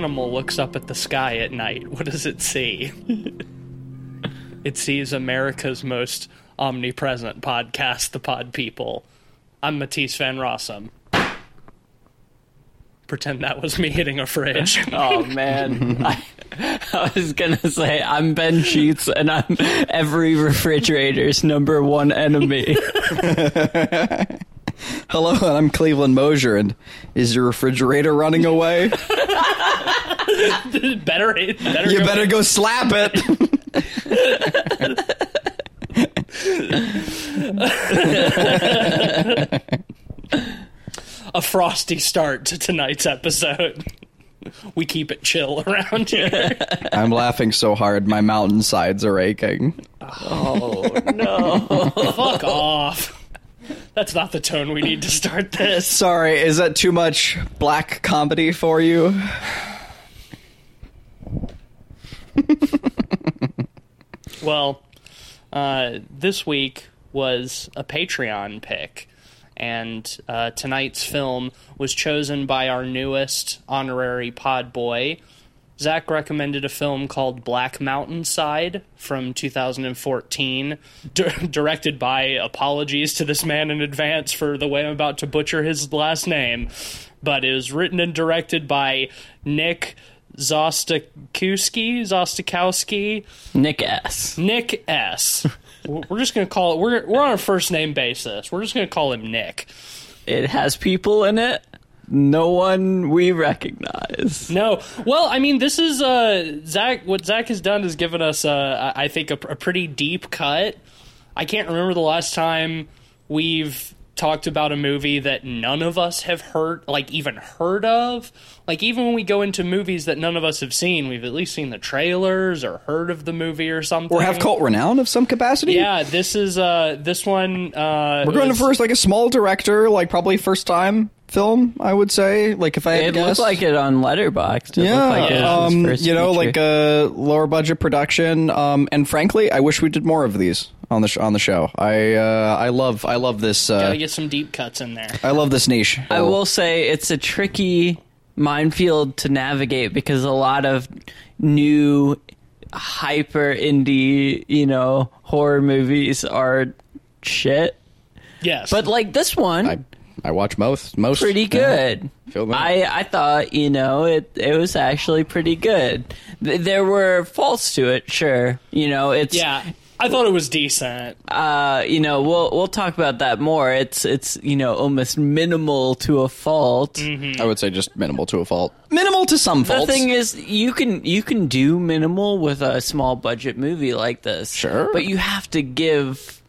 When an animal looks up at the sky at night, what does it see? it sees America's most omnipresent podcast, The Pod People. I'm Matisse Van Rossum. Pretend that was me hitting a fridge. Oh man, I, I was gonna say I'm Ben Sheets, and I'm every refrigerator's number one enemy. Hello, and I'm Cleveland Mosier, and is your refrigerator running away? better, better. you go- better go slap it. a frosty start to tonight's episode. We keep it chill around here. I'm laughing so hard, my mountainsides are aching. Oh no! Fuck off. That's not the tone we need to start this. Sorry, is that too much black comedy for you? Well, uh, this week was a Patreon pick, and uh, tonight's film was chosen by our newest honorary pod boy. Zach recommended a film called Black Mountainside from 2014, di- directed by apologies to this man in advance for the way I'm about to butcher his last name, but it was written and directed by Nick Zostakowski, Zostakowski, Nick S. Nick S. We're just gonna call it. We're we're on a first name basis. We're just gonna call him Nick. It has people in it. No one we recognize. No, well, I mean, this is uh Zach. What Zach has done is given us, uh, I I think, a, a pretty deep cut. I can't remember the last time we've talked about a movie that none of us have heard, like even heard of. Like even when we go into movies that none of us have seen, we've at least seen the trailers or heard of the movie or something. Or have cult renown of some capacity? Yeah, this is uh this one. Uh, We're going was- to first like a small director, like probably first time film, I would say. Like if I had It to looked guess. like it on Letterboxd. It Yeah, like it um, you know, feature. like a lower budget production. Um, and frankly, I wish we did more of these on the sh- on the show. I uh, I love I love this. Uh, Gotta get some deep cuts in there. I love this niche. I will say it's a tricky minefield to navigate because a lot of new hyper indie, you know, horror movies are shit. Yes, But like this one, I, I watch most most pretty good. Feel that. I I thought you know it it was actually pretty good. Th- There were faults to it, sure. You know it's yeah, I thought it was decent. uh you know we'll we'll talk about that more. It's it's you know almost minimal to a fault. I would say just minimal to a fault. Minimal to some faults. The thing is, you can you can do minimal with a small budget movie like this. Sure. but you have to give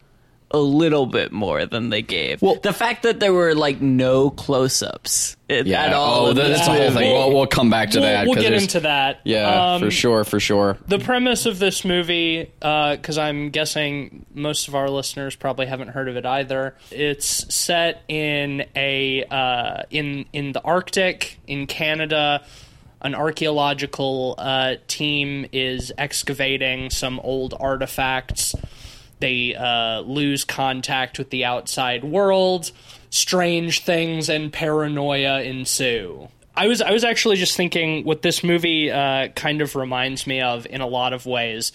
a little bit more than they gave. Well- the fact that there were like no close-ups at, yeah. at all. oh, that's the whole thing. We'll, we'll come back to We'll, that. We'll get into that. Yeah, Um, for sure, for sure. The premise of this movie, because I'm guessing most of our listeners probably haven't heard of it either. It's set in a uh, in in the Arctic in Canada. An archaeological uh, team is excavating some old artifacts. They uh, lose contact with the outside world. Strange things and paranoia ensue. I was I was actually just thinking what this movie uh, kind of reminds me of in a lot of ways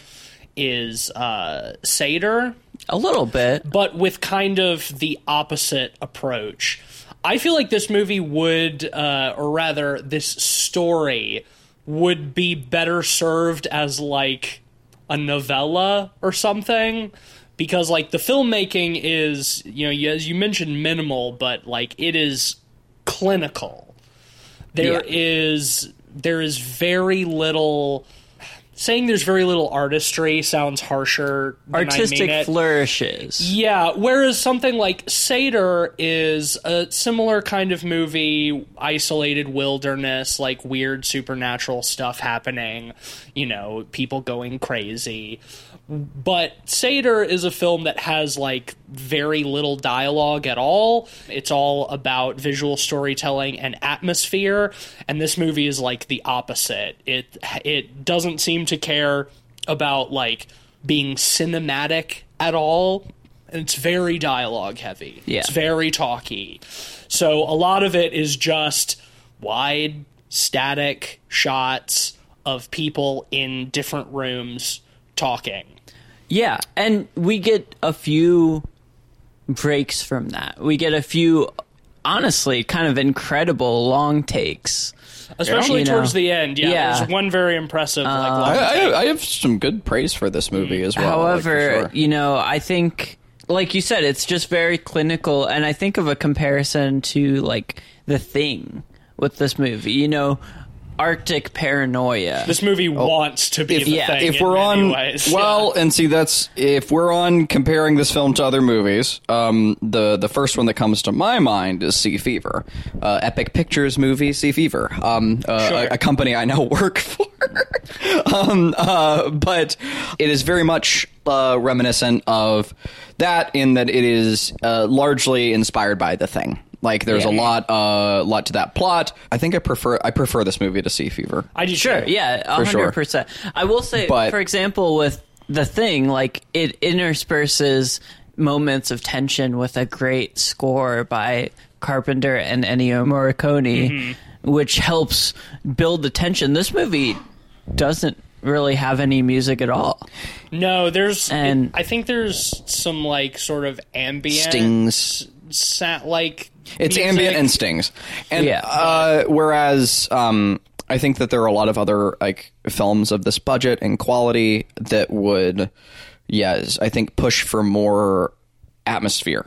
is uh, Sator, A little bit. but with kind of the opposite approach. I feel like this movie would, uh, or rather, this story would be better served as like a novella or something. Because like the filmmaking is, you know, as you mentioned, minimal, but like it is clinical. There is there is very little. Saying there's very little artistry sounds harsher. Than I mean Artistic flourishes. Yeah, whereas something like Sator is a similar kind of movie, isolated wilderness, like weird supernatural stuff happening, you know, people going crazy. But Sator is a film that has like very little dialogue at all. It's all about visual storytelling and atmosphere, and this movie is like the opposite. It it doesn't seem to care about like being cinematic at all. And it's very dialogue heavy. Yeah. It's very talky. So a lot of it is just wide static shots of people in different rooms talking. Yeah, and we get a few breaks from that. We get a few, honestly, kind of incredible long takes. Especially You know. towards the end, yeah, Yeah. There's one very impressive, like, uh, long I, I, take. I have some good praise for this movie as well. like, However, sure. you know, I think, like you said, it's just very clinical, and I think of a comparison to like The Thing with this movie. You know, Arctic paranoia. This movie wants to be if, the yeah, thing. if we're on ways. well and see that's if we're on comparing this film to other movies um the the first one that comes to my mind is sea fever uh, epic pictures movie sea fever um uh, Sure. a, a company i now work for um uh but it is very much uh reminiscent of that in that it is uh, largely inspired by the thing like there's a Yeah. lot uh lot to that plot i think i prefer i prefer this movie to sea fever I do Sure, too. yeah, a For sure. hundred percent. I will say, But- for example, with the thing, like it intersperses moments of tension with a great score by Carpenter and Ennio Morricone, Mm-hmm. which helps build the tension. This movie doesn't really have any music at all. No, there's. And- I think there's some like sort of ambient Stings. Sat like It's music. ambient and stings, and Yeah. uh, whereas um, I think that there are a lot of other like films of this budget and quality that would, yes, I think push for more atmosphere.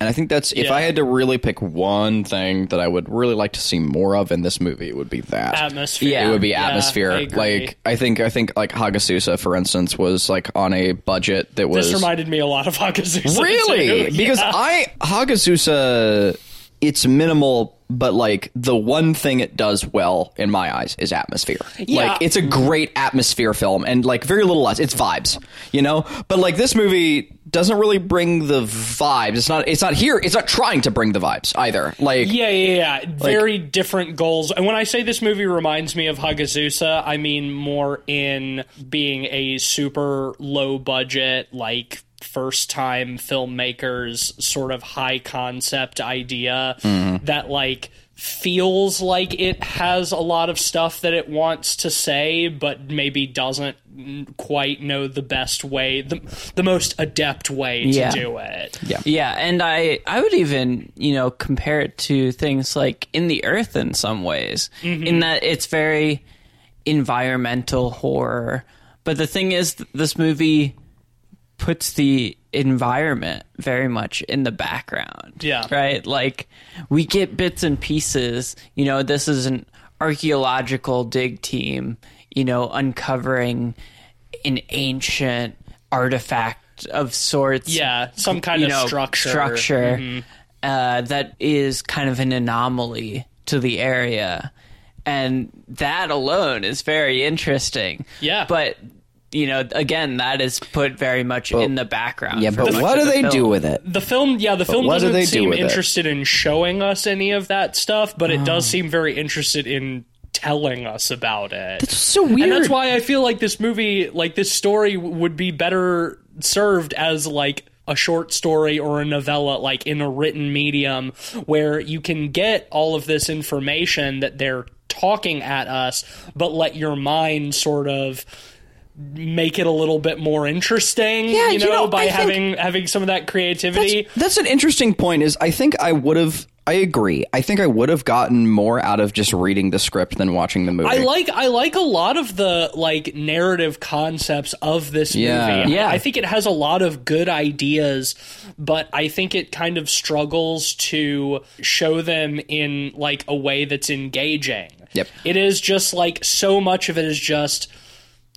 And I think that's if Yeah. I had to really pick one thing that I would really like to see more of in this movie, it would be that atmosphere. Yeah. it would be Yeah, atmosphere. I like I think I think like Hagazusa, for instance, was like on a budget that was this reminded me a lot of Hagazusa. Really? Because Yeah. I Hagazusa, it's minimal, but like the one thing it does well in my eyes is atmosphere. Yeah. Like it's a great atmosphere film, and like very little less. It's vibes, you know. But like this movie doesn't really bring the vibes. It's not. It's not here. It's not trying to bring the vibes either. Like Yeah, yeah, yeah. Very different goals. And when I say this movie reminds me of Hagazusa, I mean more in being a super low budget, like first time filmmakers sort of high concept idea mm-hmm. that like feels like it has a lot of stuff that it wants to say but maybe doesn't quite know the best way the, the most adept way to Yeah. do it yeah. Yeah, and I I would even you know compare it to things like In the Earth in some ways, mm-hmm. in that it's very environmental horror. But the thing is, this movie puts the environment very much in the background. Yeah. right. Like we get bits and pieces. You know, this is an archaeological dig team. You know, uncovering an ancient artifact of sorts yeah some kind of know, structure structure, uh, that is kind of an anomaly to the area, and that alone is very interesting. Yeah. but you know, again, that is put very much in the background. Yeah, but what do the they do with it? The film, yeah, the film doesn't they do seem with it? interested in showing us any of that stuff, but it does oh. seem very interested in telling us about it. It's so weird. And that's why I feel like this movie, like this story, would be better served as like a short story or a novella, like in a written medium, where you can get all of this information that they're talking at us, but let your mind sort of make it a little bit more interesting Yeah, you you know, know, by I having having some of that creativity That's, that's an interesting point. Is I think I would have. I agree. I think I would have gotten more out of just reading the script than watching the movie. I like I like a lot of the like narrative concepts of this Yeah. movie. Yeah. I think it has a lot of good ideas, but I think it kind of struggles to show them in like a way that's engaging. Yep. It is just like so much of it is just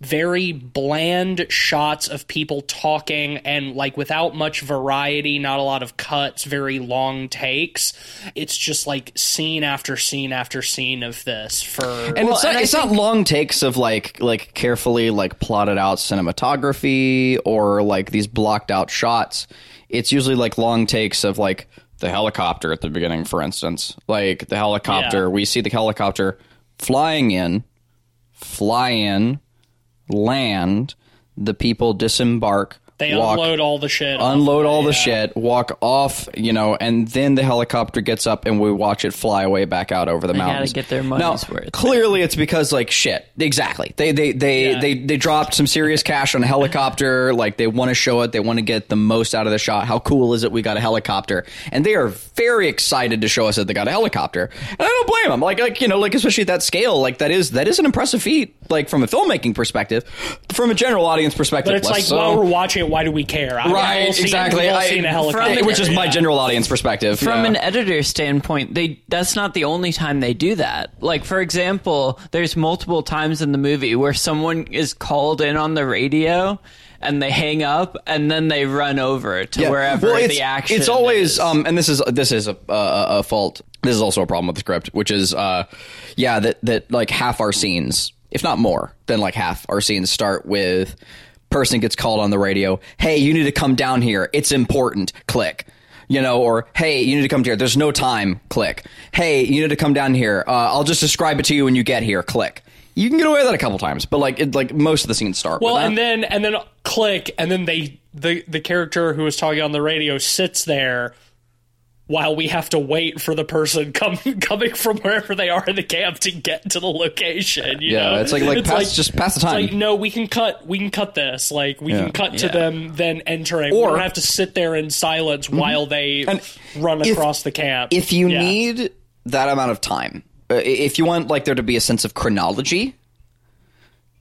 very bland shots of people talking and like without much variety, not a lot of cuts, very long takes. It's just like scene after scene after scene of this for and it's, not, and I it's not long takes of like like carefully like plotted out cinematography or like these blocked out shots. It's usually like long takes of like the helicopter at the beginning, for instance. Like the helicopter, Yeah. we see the helicopter flying in, fly in, land, the people disembark, They walk, unload all the shit. unload of it, all the yeah. shit, walk off, you know, and then the helicopter gets up and we watch it fly away back out over the gotta mountains. get their now, worth. Clearly, it's because like shit. Exactly. They they they Yeah. they they dropped some serious cash on a helicopter. Like they want to show it. They want to get the most out of the shot. How cool is it? We got a helicopter, and they are very excited to show us that they got a helicopter. And I don't blame them. Like like you know like especially at that scale, like that is that is an impressive feat. Like from a filmmaking perspective, from a general audience perspective, But it's like so. while we're watching it, why do we care? I- Right, we've all seen- exactly. we've I- seen a helicopter, which is my general audience perspective. From yeah. an editor standpoint, they that's not the only time they do that. Like for example, there's multiple times in the movie where someone is called in on the radio and they hang up and then they run over to Yeah. wherever Well, it's, the action It's always is. um, and this is this is a, a, a fault. This is also a problem with the script, which is uh, yeah, that that like half our scenes, if not more than like half our scenes, start with person gets called on the radio. Hey, you need to come down here. It's important. Click. You know, or hey, you need to come here. There's no time. Click. Hey, you need to come down here. Uh, I'll just describe it to you when you get here. Click. You can get away with that a couple times, but like, it, like most of the scenes start. Well, with that. and then and then click, and then they the the character who was talking on the radio sits there while we have to wait for the person come, coming from wherever they are in the camp to get to the location. You Yeah, know? it's like- like pass- just pass the it's time. Like, no, we can cut. We can cut this. Like we Yeah. can cut to Yeah. them then entering. Or- we don't have to sit there in silence while they And run if- across the camp. if you Yeah. need that amount of time, uh, if you want like there to be a sense of chronology,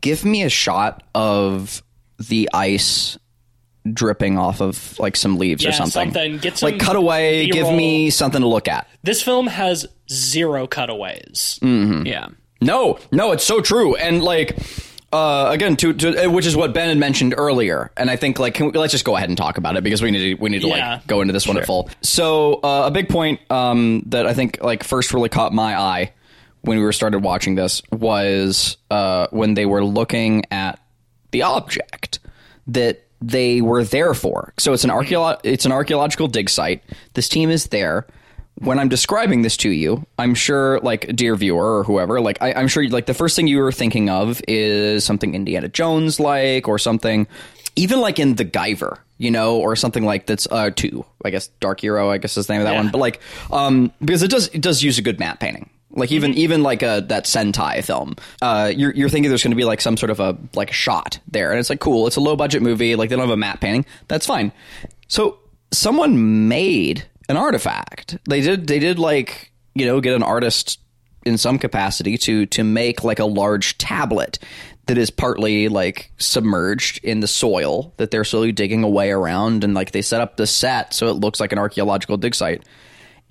give me a shot of the ice dripping off of like some leaves or something. something. Get some like cut away. Give B-roll. me something to look at. this film has zero cutaways. Mm. yeah. No, no, it's so true. And like, uh, again, to, to uh, which is what Ben had mentioned earlier. And I think like, can we, let's just go ahead and talk about it because we need to we need to Yeah. like go into this one at full. So uh, a big point um, that I think like first really caught my eye when we were started watching this was uh, when they were looking at the object that they were there for. So it's an archeolo- it's an archaeological dig site. This team is there. When I'm describing this to you, I'm sure, like dear viewer or whoever, like I, I'm sure, like the first thing you were thinking of is something Indiana Jones like, or something, even like in The Guyver, you know, or something like that's uh two, I guess Dark Hero, I guess is the name of that Yeah. one, but like um because it does it does use a good map painting. Like even Mm-hmm. even like a that Sentai film, uh, you're you're thinking there's going to be like some sort of a like shot there, and it's like cool. It's a low budget movie. Like they don't have a map painting. That's fine. So someone made an artifact. They did they did like you know get an artist in some capacity to to make like a large tablet that is partly like submerged in the soil that they're slowly digging away around, and like they set up the set so it looks like an archaeological dig site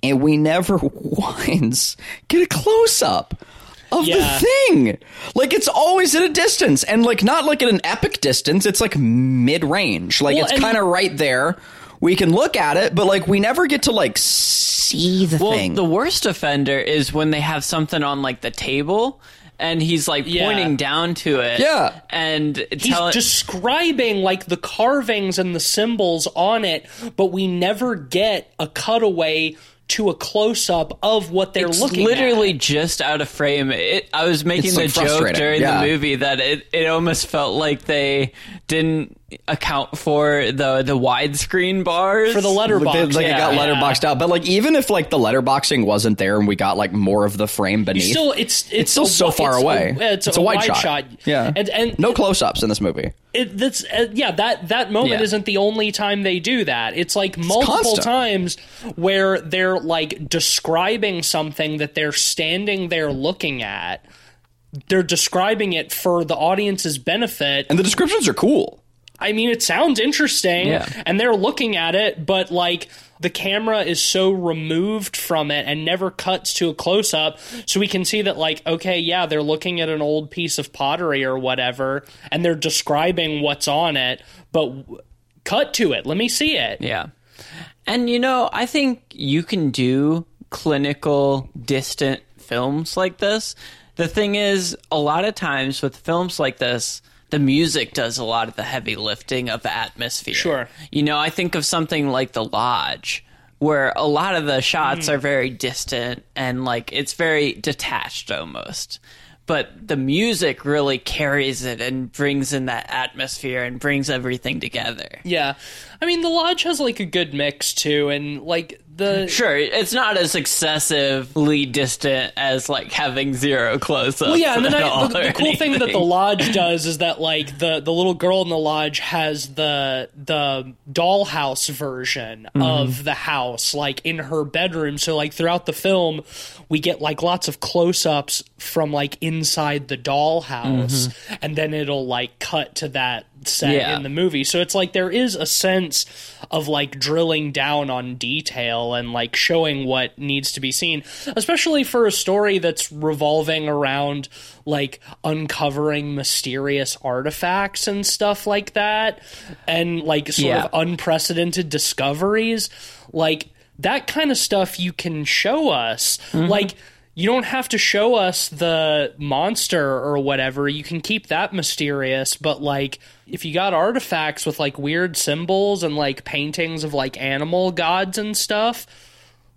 and we never once get a close up of Yeah. the thing. Like it's always at a distance, and like not like at an epic distance. It's like mid range. Like Well, it's kind of right there. We can look at it, but like we never get to like see the Well, thing. the worst offender is when they have something on like the table and he's like Yeah. pointing down to it. Yeah. And He's tell describing like the carvings and the symbols on it, but we never get a cutaway to a close up of what they're it's looking literally at. just out of frame. It, I was making It's, the like, joke during Yeah. the movie that it, it almost felt like they didn't account for the the widescreen bars For the letterbox. Like, like yeah, it got yeah. letterboxed out, but like even if like the letterboxing wasn't there and we got like more of the frame You beneath, still, it's it's, still a so far it's away. A, it's, It's a wide shot. Yeah. and and no close ups in this movie. it, that's uh, yeah that that moment Yeah. isn't the only time they do that it's like multiple constant. times where they're like describing something that they're standing there looking at they're describing it for the audience's benefit And the descriptions are cool. I mean it sounds interesting Yeah. and they're looking at it but like the camera is so removed from it and never cuts to a close up so we can see that like okay yeah they're looking at an old piece of pottery or whatever and they're describing what's on it but w- cut to it let me see it Yeah. And you know, I think you can do clinical distant films like this. The thing is, a lot of times with films like this, the music does a lot of the heavy lifting of atmosphere. Sure. You know, I think of something like The Lodge, where a lot of the shots hmm. are very distant and like it's very detached almost. but the music really carries it and brings in that atmosphere and brings everything together. Yeah. I mean, The Lodge has like a good mix too, and like the. Sure, it's not as excessively distant as like having zero close ups. Well, yeah, and then I, the, the cool thing that the lodge does is that like the the little girl in the lodge has the the dollhouse version mm-hmm. of the house like in her bedroom. So like throughout the film, we get like lots of close ups from like inside the dollhouse, mm-hmm. and then it'll like cut to that set Yeah. in the movie. So it's like there is a sense of like drilling down on detail and like showing what needs to be seen, especially for a story that's revolving around like uncovering mysterious artifacts and stuff like that and like sort Yeah. of unprecedented discoveries. Like that kind of stuff you can show us. Mm-hmm. Like you don't have to show us the monster or whatever. You can keep that mysterious, but like if you got artifacts with like weird symbols and like paintings of like animal gods and stuff,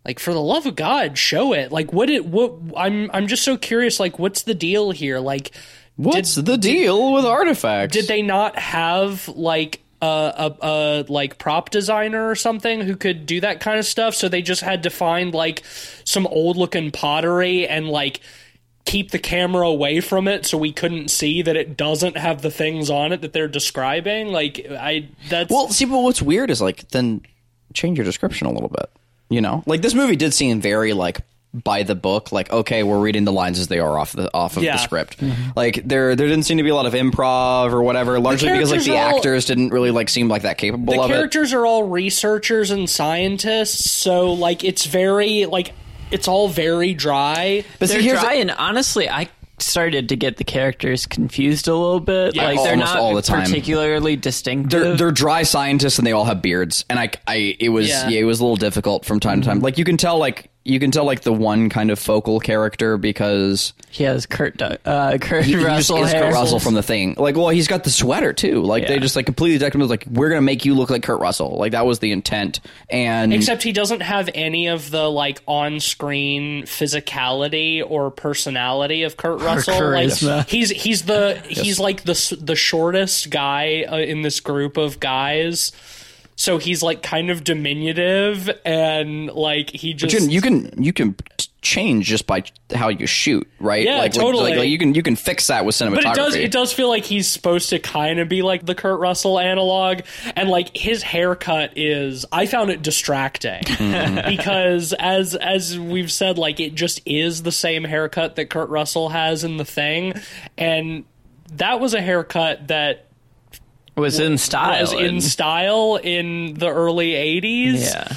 like for the love of God, show it. Like what it what I'm I'm just so curious like what's the deal here? Like What's the deal with artifacts? did they not have like a, a, a like prop designer or something who could do that kind of stuff so they just had to find like some old looking pottery and like keep the camera away from it so we couldn't see that it doesn't have the things on it that they're describing like i that's Well, see, but what's weird is like then change your description a little bit. You know, like this movie did seem very like by the book. Like, okay, we're reading the lines as they are off the off of Yeah. the script. Mm-hmm. Like there there didn't seem to be a lot of improv or whatever. Largely because like the are all- actors didn't really like seem like that capable the of it. characters are all researchers and scientists so like it's very like it's all very dry But They're see, here's dry, and honestly, I started to get the characters confused a little bit. Yeah, like they're not all the time. particularly distinct. they're they're dry scientists and they all have beards and I I it was Yeah. yeah, it was a little difficult from time to time. Like you can tell like you can tell like the one kind of focal character because he has Kurt Du- uh, Kurt he Russell is hair. Kurt Russell from the thing. Like, well, he's got the sweater too. Like, they just like completely decked him as like, we're gonna make you look like Kurt Russell. Like that was the intent. And Except he doesn't have any of the like on-screen physicality or personality of Kurt Russell. Like he's he's the he's like the the shortest guy uh, in this group of guys. So he's like kind of diminutive and like he just you can you can you can change just by how you shoot, right? Yeah, like, totally. Like, like, you can you can fix that with cinematography. but it does it does feel like he's supposed to kind of be like the Kurt Russell analog and like his haircut is I found it distracting mm-hmm. because as as we've said like it just is the same haircut that Kurt Russell has in the thing and that was a haircut that was in style. was in style in the early 80s yeah.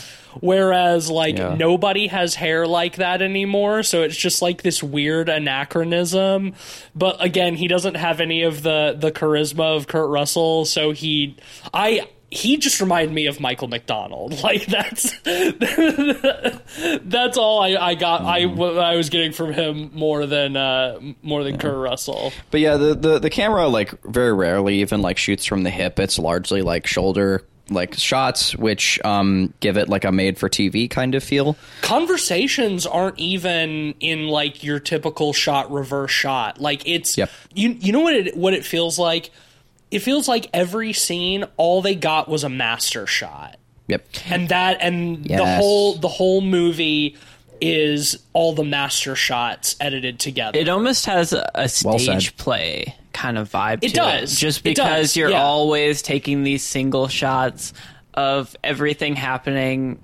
Whereas, like, Yeah. nobody has hair like that anymore, so it's just like this weird anachronism. But again, he doesn't have any of the the charisma of Kurt Russell, so he, I, he just reminded me of Michael McDonald. Like that's that's all I, I got. I what I was getting from him more than uh, more than Kurt Russell. But yeah, the, the the camera like very rarely even like shoots from the hip. It's largely like shoulder like shots, which um give it like a made for TV kind of feel. conversations aren't even in like your typical shot reverse shot like it's Yep. you you know what it what it feels like it feels like every scene all they got was a master shot Yep. and that and the whole the whole movie is all the master shots edited together It almost has a, a Well stage said. play kind of vibe. It to does. just It because does, you're yeah. always taking these single shots of everything happening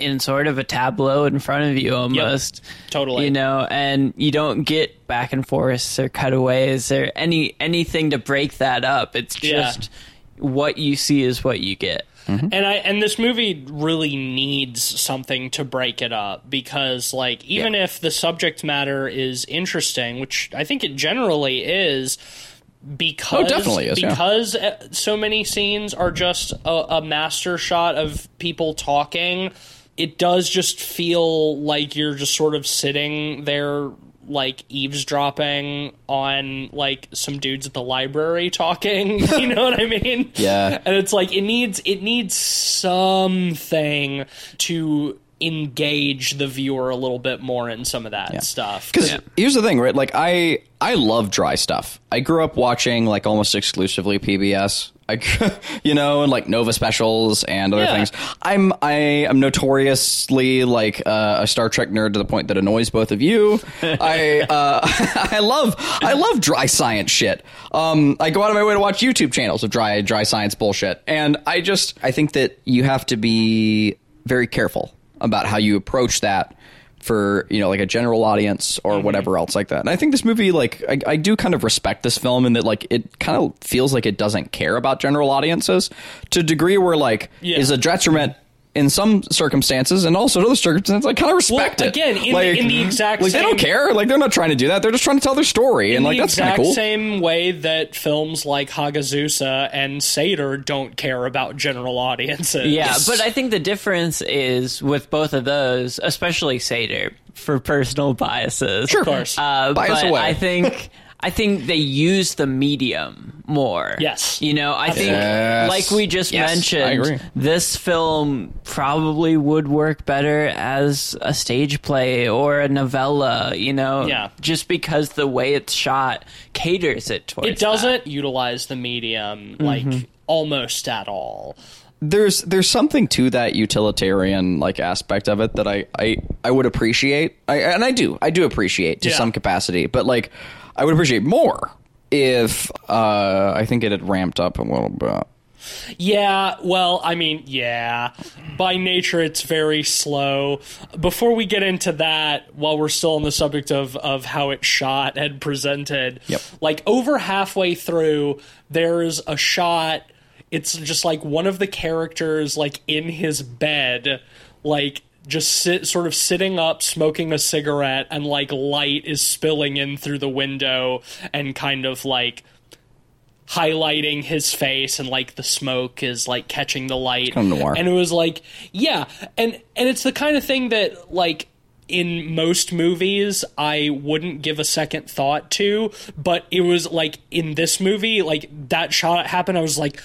in sort of a tableau in front of you almost. Totally. You know, and you don't get back and forths or cutaways or any anything to break that up. It's Yeah. just what you see is what you get. and I and this movie really needs something to break it up because like even if the subject matter is interesting, which I think it generally is because Oh, definitely is, because uh, so many scenes are just a, a master shot of people talking, it does just feel like you're just sort of sitting there like eavesdropping on like some dudes at the library talking you know what i mean Yeah. and it's like it needs it needs something to engage the viewer a little bit more in some of that stuff. Because here's the thing, right? Like I I love dry stuff. I grew up watching like almost exclusively PBS. I, you know, and like Nova specials and other Yeah. things. I'm I am notoriously like uh, a Star Trek nerd to the point that annoys both of you. I uh, I love I love dry science shit. Um, I go out of my way to watch YouTube channels of dry dry science bullshit, and I just I think that you have to be very careful about how you approach that for you know like a general audience or Mm-hmm. whatever else like that. And I think this movie like I, I do kind of respect this film in that like it kind of feels like it doesn't care about general audiences to a degree where like Yeah. is a detriment in some circumstances and also in other circumstances I kind of respect Well, it. again, in the- like, in the exact like they don't care like they're not trying to do that they're just trying to tell their story and like the that's kind of exact cool. same way that films like Hagazusa and Sator don't care about general audiences. Yeah, but I think the difference is with both of those, especially Sator, for personal biases. Sure. Of course. Uh, Bias but away. I think I think they use the medium more. Yes. You know, I think Yes. like we just Yes, mentioned, this film probably would work better as a stage play or a novella, you know. Yeah. Just because the way it's shot caters it towards it doesn't utilize the medium mm-hmm. like almost at all. there's there's something to that utilitarian like aspect of it that I I, I would appreciate. I, and I do. I do appreciate to Yeah. some capacity, but like I would appreciate more if uh I think it had ramped up a little bit. Yeah, well, I mean, yeah. By nature, it's very slow. Before we get into that, while we're still on the subject of, of how it shot and presented, Yep. like over halfway through, there's a shot. It's just like one of the characters, like in his bed, like just sit, sort of sitting up, smoking a cigarette, and like light is spilling in through the window, and kind of like highlighting his face and like the smoke is like catching the light Kind of noir. and it was like yeah and and it's the kind of thing that like in most movies I wouldn't give a second thought to but it was like in this movie like that shot happened I was like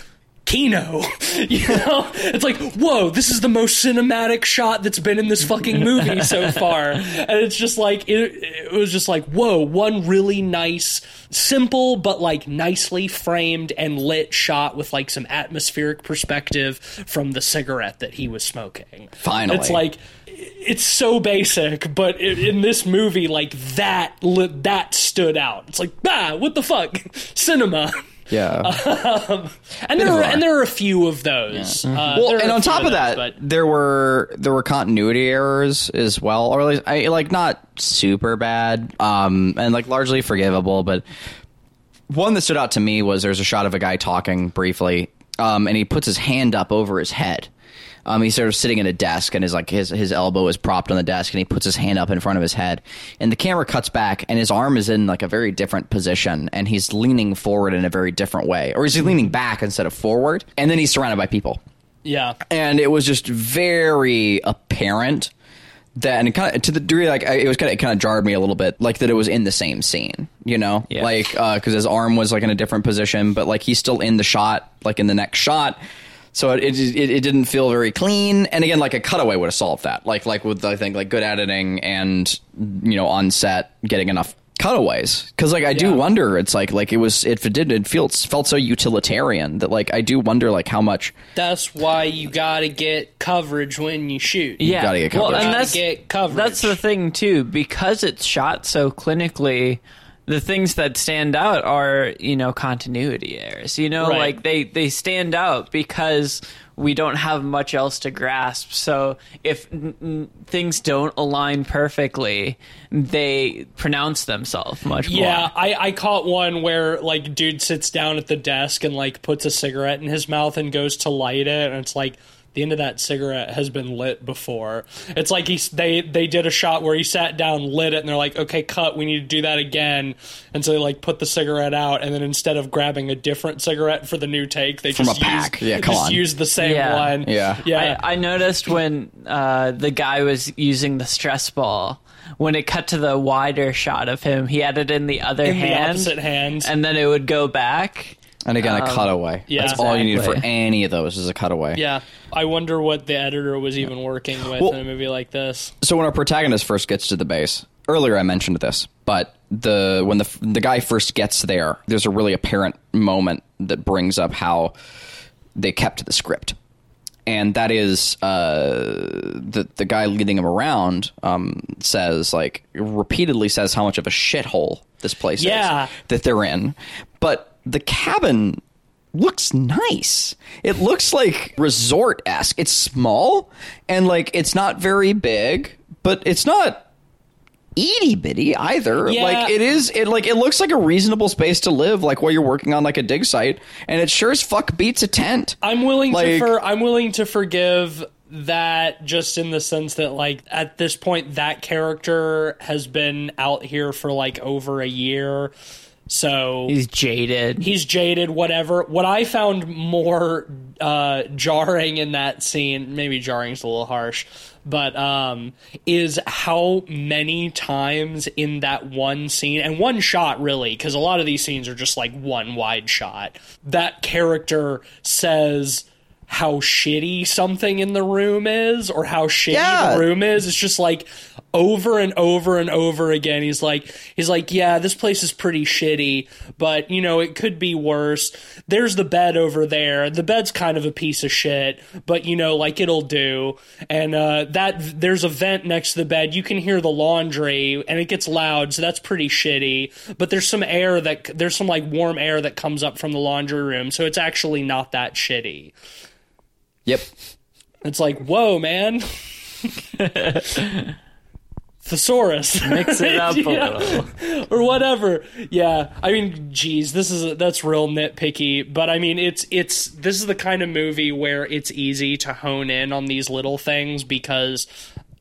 Kino, you know, it's like, whoa, this is the most cinematic shot that's been in this fucking movie so far, and it's just like it, it was just like, whoa, one really nice, simple but like nicely framed and lit shot with like some atmospheric perspective from the cigarette that he was smoking. Finally. it's like it's so basic, but i in this movie, like that, that stood out. It's like, ah, what the fuck, cinema. Yeah. And there of are and there are a few of those. Uh, well, and on top of those, that, but there were there were continuity errors as well, or at least I like not super bad, um, and like largely forgivable. But one that stood out to me was there's a shot of a guy talking briefly, um, and he puts his hand up over his head. Um, he's sort of sitting at a desk, and his like his his elbow is propped on the desk, and he puts his hand up in front of his head, and the camera cuts back, and his arm is in like a very different position, and he's leaning forward in a very different way, or is he leaning back instead of forward? And then he's surrounded by people. Yeah, and it was just very apparent that and it kind of to the degree like it was kind of it kind of jarred me a little bit like that it was in the same scene you know? Yeah. like because his arm was like in a different position but like he's still in the shot like in the next shot so it, it it it didn't feel very clean and again like a cutaway would have solved that like like with I think like good editing and you know on set getting enough cutaways because like I do Yeah. wonder it's like like it was if it did it feels felt so utilitarian that like I do wonder like how much that's why you gotta get coverage when you shoot. Yeah, gotta get well, coverage. and Gotta that's get coverage. that's the thing too, because it's shot so clinically. The things that stand out are, you know, continuity errors. You know, Right. like they they stand out because we don't have much else to grasp. So if n- n- things don't align perfectly, they pronounce themselves much more. Yeah, I, I caught one where like dude sits down at the desk and like puts a cigarette in his mouth and goes to light it, and it's like the end of that cigarette has been lit before. It's like he's they they did a shot where he sat down, lit it, and they're like, okay, cut, we need to do that again, and so they like put the cigarette out, and then instead of grabbing a different cigarette for the new take, they From just a pack. used, Yeah, come just on. used the same Yeah. one. Yeah. yeah. I, I noticed when uh, the guy was using the stress ball, when it cut to the wider shot of him, he had it in the other in hand, the opposite hand. and then it would go back. And again, a Um, cutaway. yeah. That's all you need for Exactly. any of those is a cutaway. Yeah, I wonder what the editor was even working with Well- in a movie like this. So when our protagonist first gets to the base, earlier I mentioned this, but the when the the guy first gets there, there's a really apparent moment that brings up how they kept the script, and that is uh, the the guy leading him around um, says like repeatedly says how much of a shithole this place Yeah. is that they're in, but the cabin looks nice. It looks like resort esque. It's small and like it's not very big, but it's not itty bitty either. Yeah. Like it is. It like it looks like a reasonable space to live. Like while you're working on like a dig site, and it sure as fuck beats a tent. I'm willing to for I'm willing to forgive that just in the sense that like at this point that character has been out here for like over a year. So He's jaded. he's jaded whatever what i found more uh jarring in that scene maybe jarring's a little harsh but um is how many times in that one scene and one shot really because a lot of these scenes are just like one wide shot that character says how shitty something in the room is or how shitty Yeah. the room is it's just like over and over and over again. He's like he's like yeah this place is pretty shitty but you know it could be worse. There's the bed over there. The bed's kind of a piece of shit but you know like it'll do. And uh that there's a vent next to the bed. You can hear the laundry and it gets loud so that's pretty shitty. But there's some air that there's some like warm air that comes up from the laundry room so it's actually not that shitty. Yep. it's like whoa man thesaurus Mix it up a Yeah. little. or whatever. Yeah, I mean, geez, this is a, that's real nitpicky, but I mean, it's it's this is the kind of movie where it's easy to hone in on these little things because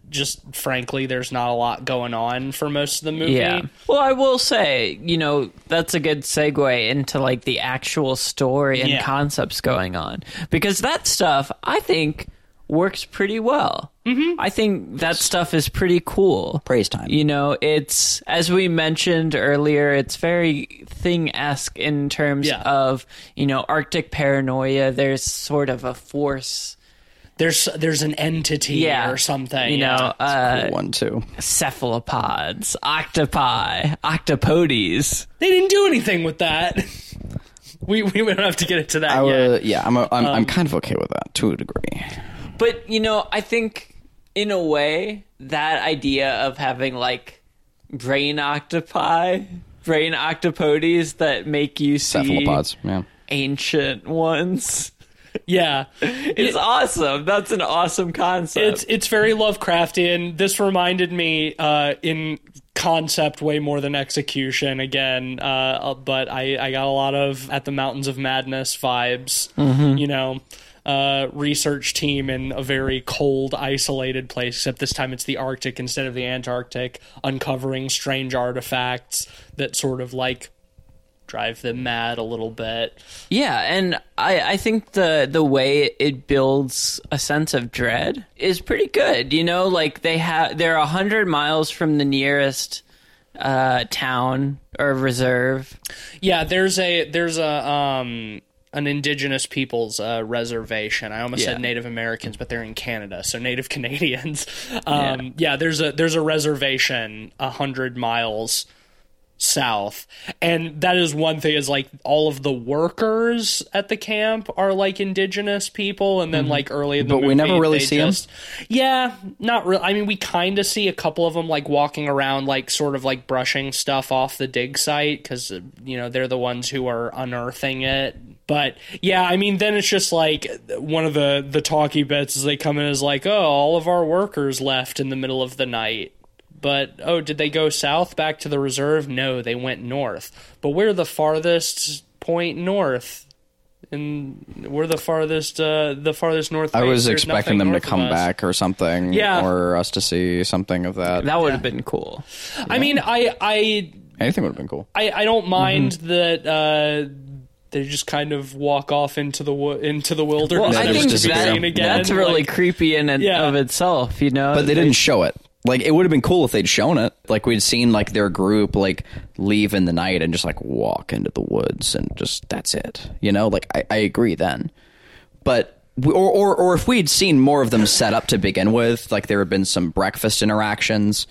just frankly, there's not a lot going on for most of the movie. Yeah. Well, I will say, you know, that's a good segue into like the actual story and Yeah. concepts going on because that stuff I think works pretty well. Mm-hmm. I think that stuff is pretty cool. Praise time. You know, it's as we mentioned earlier, it's very thing esque in terms Yeah. of you know Arctic paranoia. There's sort of a force, There's there's an entity yeah, or something. You yeah. know, uh, Cool one too. cephalopods, octopi, octopodes. they didn't do anything with that. we we don't have to get into that I yet. yeah, I'm a, I'm, Um, I'm kind of okay with that to a degree. But you know, I think in a way that idea of having like brain octopi, brain octopodes that make you see Cephalopods. Yeah. ancient ones Yeah, is awesome. That's an awesome concept. it's it's very Lovecraftian. This reminded me uh, in concept way more than execution again, uh, but I I got a lot of at the Mountains of Madness vibes. You know. Uh, research team in a very cold, isolated place, except this time it's the Arctic instead of the Antarctic, uncovering strange artifacts that sort of like drive them mad a little bit. Yeah, and I, I think the the way it builds a sense of dread is pretty good. You know, like they have they're a hundred miles from the nearest uh, town or reserve. Yeah, there's a there's a um an indigenous peoples uh, reservation. I almost Yeah. said Native Americans, but they're in Canada, so Native Canadians. Um, yeah. there's a there's a reservation a hundred miles south, and that is one thing. Is like all of the workers at the camp are like indigenous people, and then like early in the But we never really see just, Yeah, not really. I mean, we kind of see a couple of them like walking around, like sort of like brushing stuff off the dig site because you know they're the ones who are unearthing it. But yeah, I mean, then it's just like one of the the talky bits is they come in as like, oh, all of our workers left in the middle of the night. But oh, did they go south back to the reserve? No, they went north. But we're the farthest point north. And we're the farthest, uh, the farthest north. I was There's expecting them to come back or something, Yeah. or us to see something of that. That would have been cool. I mean, I, I, Anything would have been cool. I, I don't mind Mm-hmm. that uh, they just kind of walk off into the wo- into the wilderness. Well, I never never think to be disappear. that, again. that's really Like, creepy in and Yeah. of itself. You know, But they didn't show it. like it would have been cool if they'd shown it. Like we'd seen like their group like leave in the night and just like walk into the woods and just that's it. You know, like I, I agree then. But or, or or if we'd seen more of them set up to begin with, like there had been some breakfast interactions,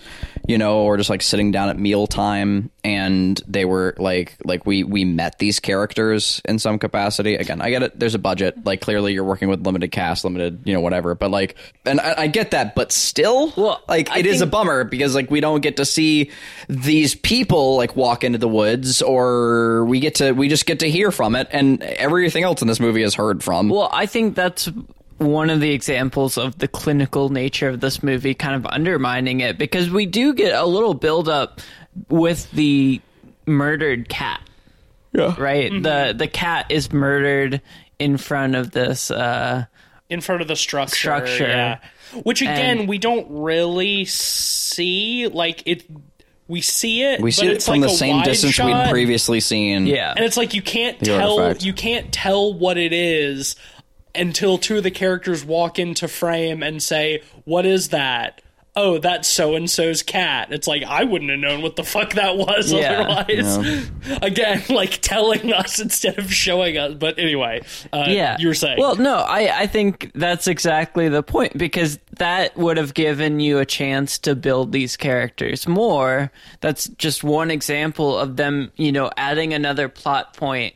you know, or just like sitting down at mealtime and they were like like we we met these characters in some capacity. Again, I get it. There's a budget. Like clearly you're working with limited cast, limited, you know, whatever. But like, and I, I get that. But still, Well, like I it is a bummer because like we don't get to see these people like walk into the woods, or we get to we just get to hear from it, and everything else in this movie is heard from. Well, I think that's one of the examples of the clinical nature of this movie kind of undermining it because we do get a little build up with the murdered cat. Yeah. Right? The the cat is murdered in front of this uh in front of the structure. Structure. Yeah. Which again, And- we don't really see. Like it, we see it. We but see it from like the same distance shot, we'd previously seen. yeah. and it's like you can't tell. artifact. You can't tell what it is until two of the characters walk into frame and say, "What is that?" Oh, that's so and so's cat. It's like I wouldn't have known what the fuck that was Yeah. otherwise. Again, like telling us instead of showing us. But anyway, uh, yeah you were saying. well no i i think that's exactly the point because that would have given you a chance to build these characters more that's just one example of them you know adding another plot point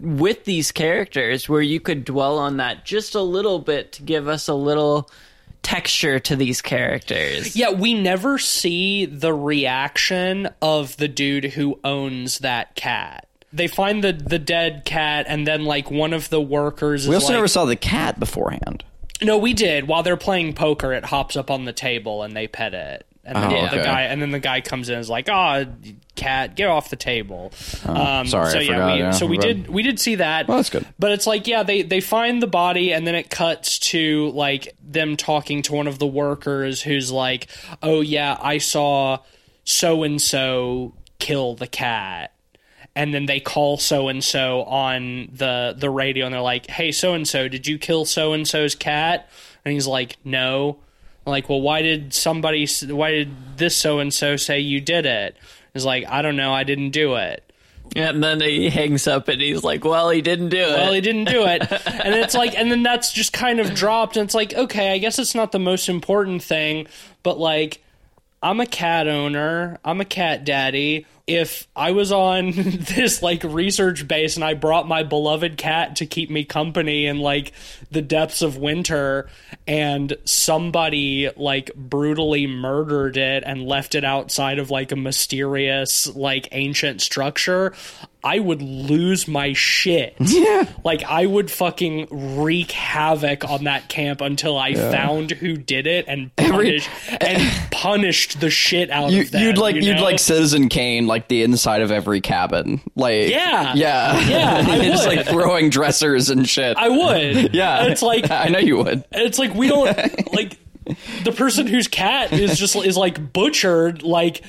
with these characters where you could dwell on that just a little bit to give us a little texture to these characters Yeah, we never see the reaction of the dude who owns that cat. They find the the dead cat, and then like one of the workers. Is We also like, never saw the cat beforehand. No, we did. While they're playing poker, it hops up on the table and they pet it. And then Oh, the okay. guy, and then the guy comes in and is like, "Ah, cat, get off the table." um, Oh, sorry, so I yeah, forgot, we, yeah. so we But- did we did see that. Well, that's good. But it's like, yeah, they they find the body, and then it cuts to like them talking to one of the workers, who's like, "Oh yeah, I saw so and so kill the cat." And then they call so and so on the the radio, and they're like, "Hey, so and so, did you kill so and so's cat?" And he's like, "No." Like, well, why did somebody? Why did this so and so say you did it? He's like, I don't know, I didn't do it. and then he hangs up and he's like well he didn't do it Well, he didn't do it. and it's like, and then that's just kind of dropped. And it's like, okay, I guess it's not the most important thing, but like, I'm a cat owner, I'm a cat daddy. If I was on this like research base and I brought my beloved cat to keep me company in like the depths of winter and somebody like brutally murdered it and left it outside of like a mysterious like ancient structure, I would lose my shit. Yeah. Like I would fucking wreak havoc on that camp until I found who did it and punished and punished the shit out You, of them. you'd like you you'd know? like Citizen Kane, like the inside of every cabin, like Yeah. yeah, Yeah, I just like throwing dressers and shit. I would. yeah, And it's like I know you would. It's like we don't like the person whose cat is just is like butchered. Like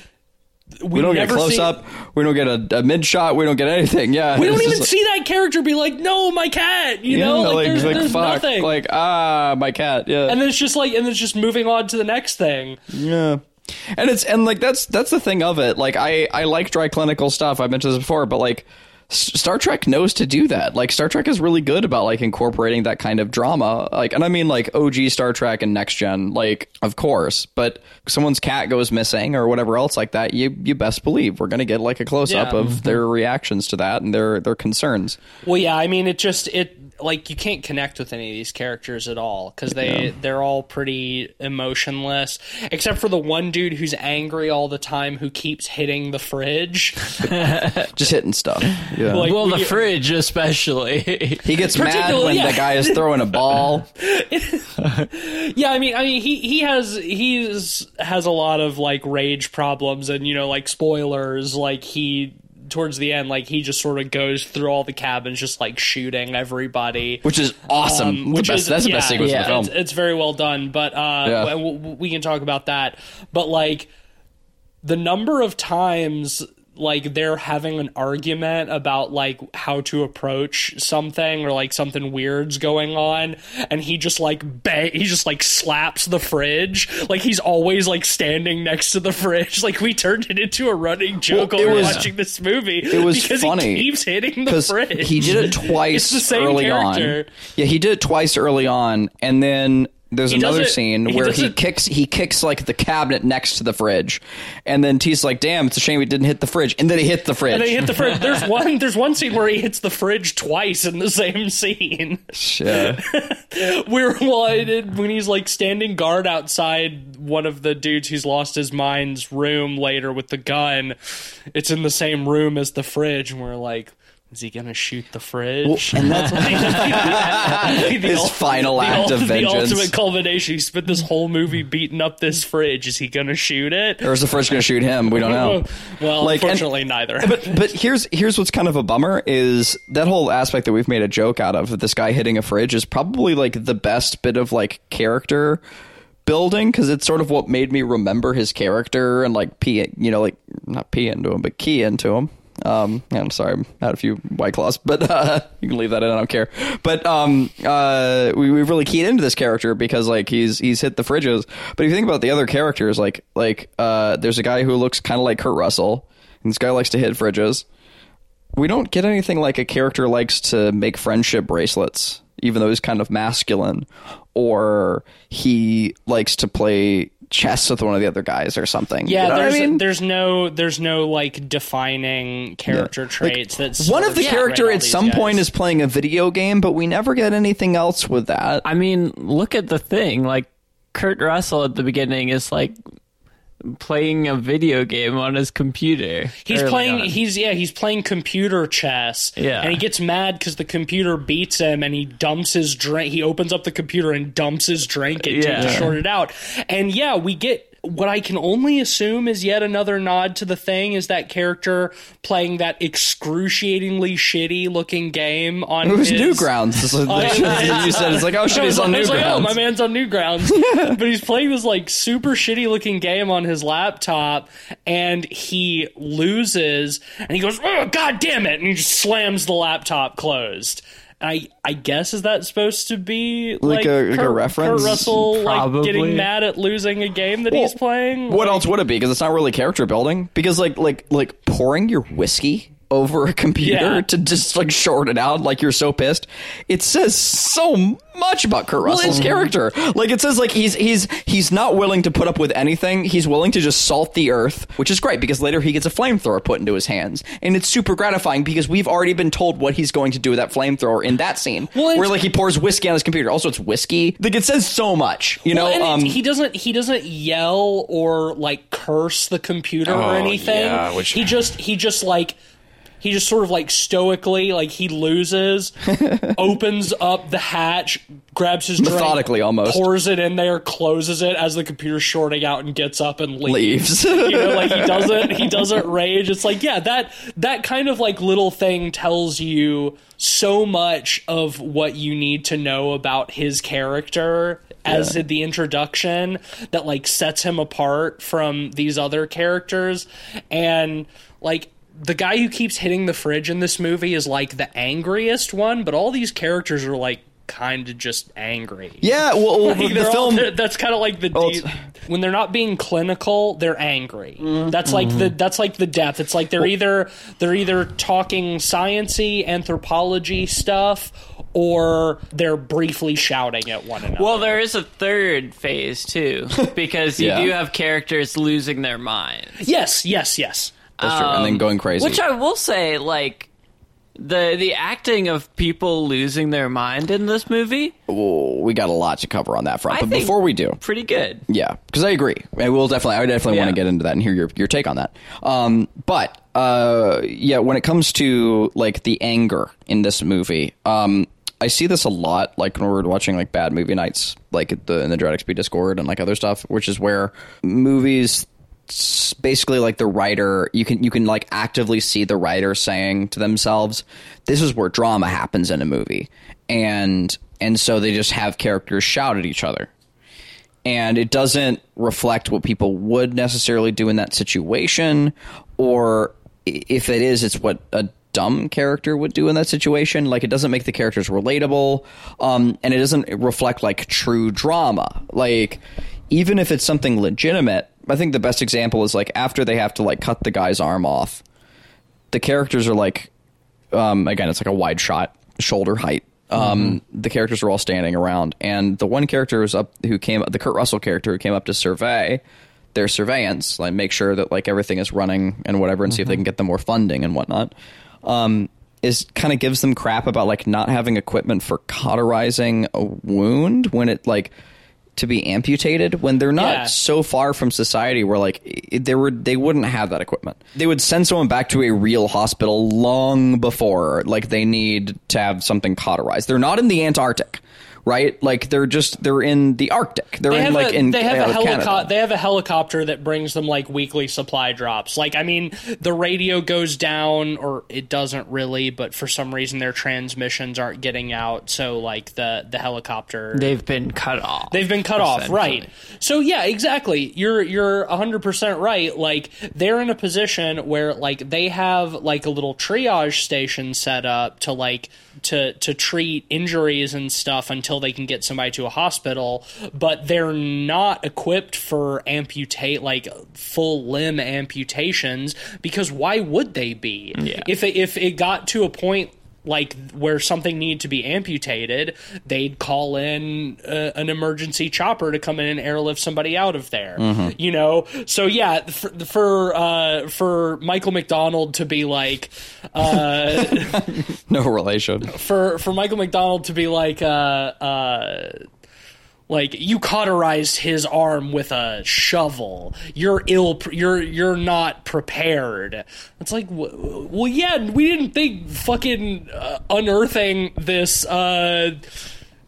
we, We don't get close see, up. We don't get a, a mid shot. We don't get anything. Yeah, We don't even just see that character be like, "No, my cat." You like, know, yeah, like, there's, like, there's fuck, nothing. like ah, my cat. Yeah, and then it's just like, and then it's just moving on to the next thing. Yeah. And it's and like that's that's the thing of it. Like I I like dry clinical stuff. I've mentioned this before, but like Star Trek knows to do that. Like Star Trek is really good about like incorporating that kind of drama. Like and I mean like OG Star Trek and Next Gen, like of course, but someone's cat goes missing or whatever else like that, you you best believe we're going to get like a close up Yeah. of mm-hmm. their reactions to that and their their concerns. Well, yeah, I mean, it just it like you can't connect with any of these characters at all because they they're all pretty emotionless, except for the one dude who's angry all the time who keeps hitting the fridge. Just hitting stuff. Yeah. Like, well, the we- fridge especially. he gets mad when yeah. the guy is throwing a ball. Yeah, I mean, I mean, he he has he's has a lot of like rage problems, and you know, like spoilers, like he towards the end, like he just sort of goes through all the cabins, just like shooting everybody. Which is awesome. Um, the which best, is that's the yeah, best sequence yeah. in the film. It's, it's very well done, but uh, Yeah. we can talk about that. But like the number of times like they're having an argument about like how to approach something or like something weird's going on and he just like bang he just like slaps the fridge like he's always like standing next to the fridge like we turned it into a running joke Well, was- watching this movie It was because funny he keeps hitting the fridge he did it twice It's the same early character. on. Yeah, he did it twice early on, and then there's He another scene he where he kicks he kicks like the cabinet next to the fridge, and then T's like, "Damn, it's a shame he didn't hit the fridge," and then he hit the fridge. and they hit the fridge. There's one. There's one scene where he hits the fridge twice in the same scene. yeah. Where well, did- when he's like standing guard outside one of the dudes who's lost his mind's room later with the gun, it's in the same room as the fridge, and we're like, is he gonna shoot the fridge? and that's The his ul- final the act ul- of vengeance. The ultimate culmination. He spent this whole movie beating up this fridge. Is he gonna shoot it? or is the fridge going to shoot him? We don't know. Well, Like, and- unfortunately, neither. but but here's here's what's kind of a bummer is that whole aspect that we've made a joke out of this guy hitting a fridge is probably like the best bit of like character building because it's sort of what made me remember his character and like pee you know like not pee into him but key into him. Um, I'm sorry, I had a few white claws, but uh, you can leave that in. I don't care. But um, uh, we we really keyed into this character because like he's he's hit the fridges. But if you think about the other characters, like like uh, there's a guy who looks kind of like Kurt Russell, and this guy likes to hit fridges. We don't get anything like a character likes to make friendship bracelets, even though he's kind of masculine, or he likes to play chess with one of the other guys or something. Yeah, You know there's I mean? there's no there's no like defining character traits that's One of the Yeah. character Right, at some guys. point is playing a video game, but we never get anything else with that. I mean, look at the thing. Like Kurt Russell at the beginning is like playing a video game on his computer. He's playing. on. He's yeah. He's playing computer chess. Yeah. and he gets mad because the computer beats him, and he dumps his drink. He opens up the computer and dumps his drink into it to Yeah. short it out. And yeah, we get what I can only assume is yet another nod to the thing. Is that character playing that excruciatingly shitty looking game on It was his, Newgrounds. Is- you said it's like, oh shit, he's on was like, oh, my man's on Newgrounds. but he's playing this like super shitty looking game on his laptop, and he loses, and he goes, "Oh god damn it!" and he just slams the laptop closed. I I guess is that supposed to be like, a- like a reference? Kurt Russell like Probably. getting mad at losing a game that he's playing? What else would it be? Because it's not really character building. Because like like like pouring your whiskey over a computer Yeah. to just like short it out like you're so pissed. It says so much about Kurt Russell's character. Like it says like he's he's he's not willing to put up with anything. He's willing to just salt the earth, which is great because later he gets a flamethrower put into his hands, and it's super gratifying because we've already been told what he's going to do with that flamethrower in that scene, Well, where like he pours whiskey on his computer. Also, it's whiskey. Like it says so much. You know, Well, and um, he doesn't he doesn't yell or like curse the computer or Oh, anything. yeah, which- he just he just like he just sort of like stoically like he loses, opens up the hatch, grabs his drink, Methodically, almost. pours it in there, closes it as the computer's shorting out, and gets up and leaves. leaves. you know, like he doesn't he doesn't rage. It's like yeah, that that kind of like little thing tells you so much of what you need to know about his character as Yeah. the introduction that like sets him apart from these other characters and like the guy who keeps hitting the fridge in this movie is like the angriest one, but all these characters are like kind of just angry. Yeah, well, well, Like, the they're all- film. that's kind of like the Well, de- it's- when they're not being clinical, they're angry. Mm-hmm. That's like the that's like the depth. It's like they're either they're either talking sciency anthropology stuff or they're briefly shouting at one another. Well, there is a third phase too, because you Yeah. do have characters losing their minds. yes, yes, yes. That's true, and then going crazy. Which I will say, like the the acting of people losing their mind in this movie, Oh, we got a lot to cover on that front. I but before we do, pretty good. yeah, because I agree. I will definitely, I definitely want to get into that and hear your your take on that. Um, but uh, yeah, when it comes to like the anger in this movie, um, I see this a lot. Like when we're watching like bad movie nights, like the in the Dread XP Discord and like other stuff, which is where movies basically like the writer you can you can like actively see the writer saying to themselves this is where drama happens in a movie and and so they just have characters shout at each other and it doesn't reflect what people would necessarily do in that situation or if it is, it's what a dumb character would do in that situation. Like it doesn't make the characters relatable, um, and it doesn't reflect like true drama. Like even if it's something legitimate, I think the best example is like after they have to like cut the guy's arm off, the characters are like, um, again, it's like a wide shot, shoulder height. Um, The characters are all standing around, and the one character is up who came, the Kurt Russell character who came up to survey their surveillance, like make sure that like everything is running and whatever, and see if they can get them more funding and whatnot. Um, is kind of gives them crap about like not having equipment for cauterizing a wound when it like to be amputated when they're not Yeah. so far from society where like they were they wouldn't have that equipment. They would send someone back to a real hospital long before like they need to have something cauterized. They're not in the Antarctic, right? Like they're just they're in the Arctic. They're They in have, like a, in they have a uh, Canada. helicopter. They have a helicopter that brings them like weekly supply drops. Like I mean, the radio goes down, or it doesn't really, but for some reason their transmissions aren't getting out. So like the the helicopter They've been cut off. They've been cut off, right? So yeah, exactly. You're you're 100% right. Like they're in a position where like they have like a little triage station set up to like to to treat injuries and stuff until they can get somebody to a hospital, but they're not equipped for amputate like full limb amputations because why would they be? Yeah. If it, if it got to a point like where something needed to be amputated, they'd call in uh, an emergency chopper to come in and airlift somebody out of there. You know, so yeah, for for, uh, for Michael McDonald to be like, uh, no relation. for for Michael McDonald to be like, uh, uh, like you cauterized his arm with a shovel. You're ill. You're you're not prepared. It's like, well, yeah, we didn't think fucking uh, unearthing this. Uh,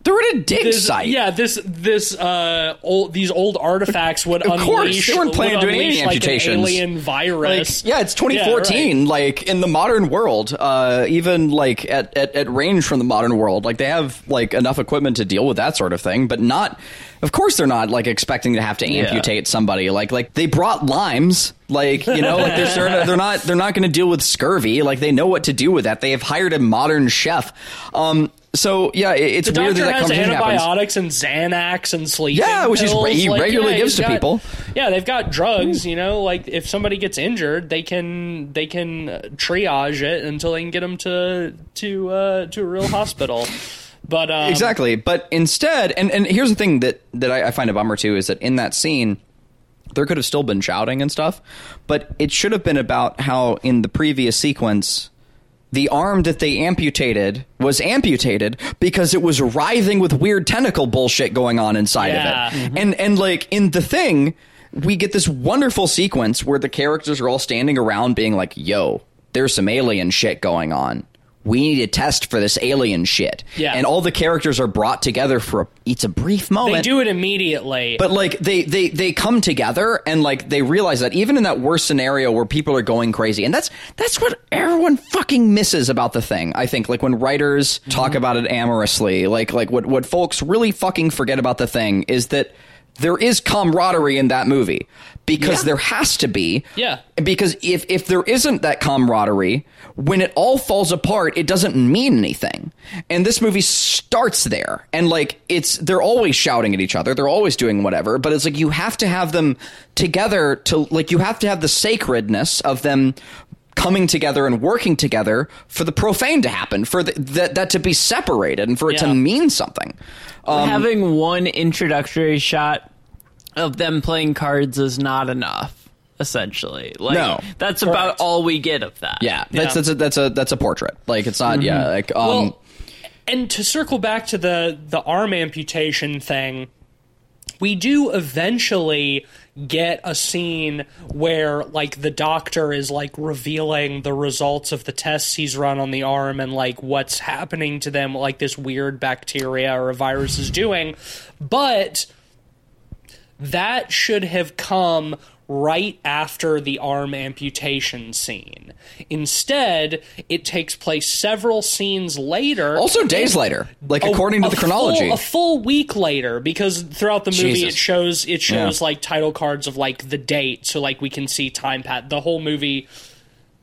They're at a dig this, site. yeah, this this uh old these old artifacts would Of course, unleash. they weren't planning on doing any like, amputations. An alien like virus. yeah it's Yeah, 2014 right. like in the modern world uh even like at, at at range from the modern world like they have like enough equipment to deal with that sort of thing but not of course they're not like expecting to have to amputate somebody like like they brought limes like you know like they're certain, they're not they're not going to deal with scurvy like they know what to do with that they have hired a modern chef um so yeah it's The weird that that conversation happens antibiotics and Xanax and sleep. Yeah, which he's- pills. he Like, regularly yeah, gives to got- people. Yeah, they've got drugs. You know, like if somebody gets injured, they can they can triage it until they can get them to to uh, to a real hospital. But um, exactly but instead and and here's the thing that that I, I find a bummer too is that in that scene there could have still been shouting and stuff but it should have been about how in the previous sequence the arm that they amputated was amputated because it was writhing with weird tentacle bullshit going on inside Yeah. of it. Mm-hmm. And and like in the thing we get this wonderful sequence where the characters are all standing around being like yo there's some alien shit going on we need to test for this alien shit Yeah. and all the characters are brought together for a, it's a brief moment they do it immediately. but like they they they come together and like they realize that even in that worst scenario where people are going crazy and that's that's what everyone fucking misses about the thing i think like when writers talk mm-hmm. about it amorously like like what what folks really fucking forget about the thing is that there is camaraderie in that movie. Because Yeah. there has to be. Yeah. because if if there isn't that camaraderie when it all falls apart it doesn't mean anything. And this movie starts there. And like it's they're always shouting at each other. They're always doing whatever. But it's like you have to have them together to like you have to have the sacredness of them coming together and working together for the profane to happen for the, that that to be separated and for it Yeah. to mean something. Um, Having one introductory shot of them playing cards is not enough. Essentially, like No. that's about all we get of that. yeah that's Yeah. that's a that's a that's a portrait like it's not yeah like um Well, and to circle back to the the arm amputation thing, we do eventually get a scene where like the doctor is like revealing the results of the tests he's run on the arm and like what's happening to them like this weird bacteria or a virus is doing but that should have come right after the arm amputation scene. Instead, it takes place several scenes later. also days later like according to A the full- chronology a full week later, because throughout the movie Jesus. it shows it shows Yeah. like title cards of like the date, so like we can see time pat. The whole movie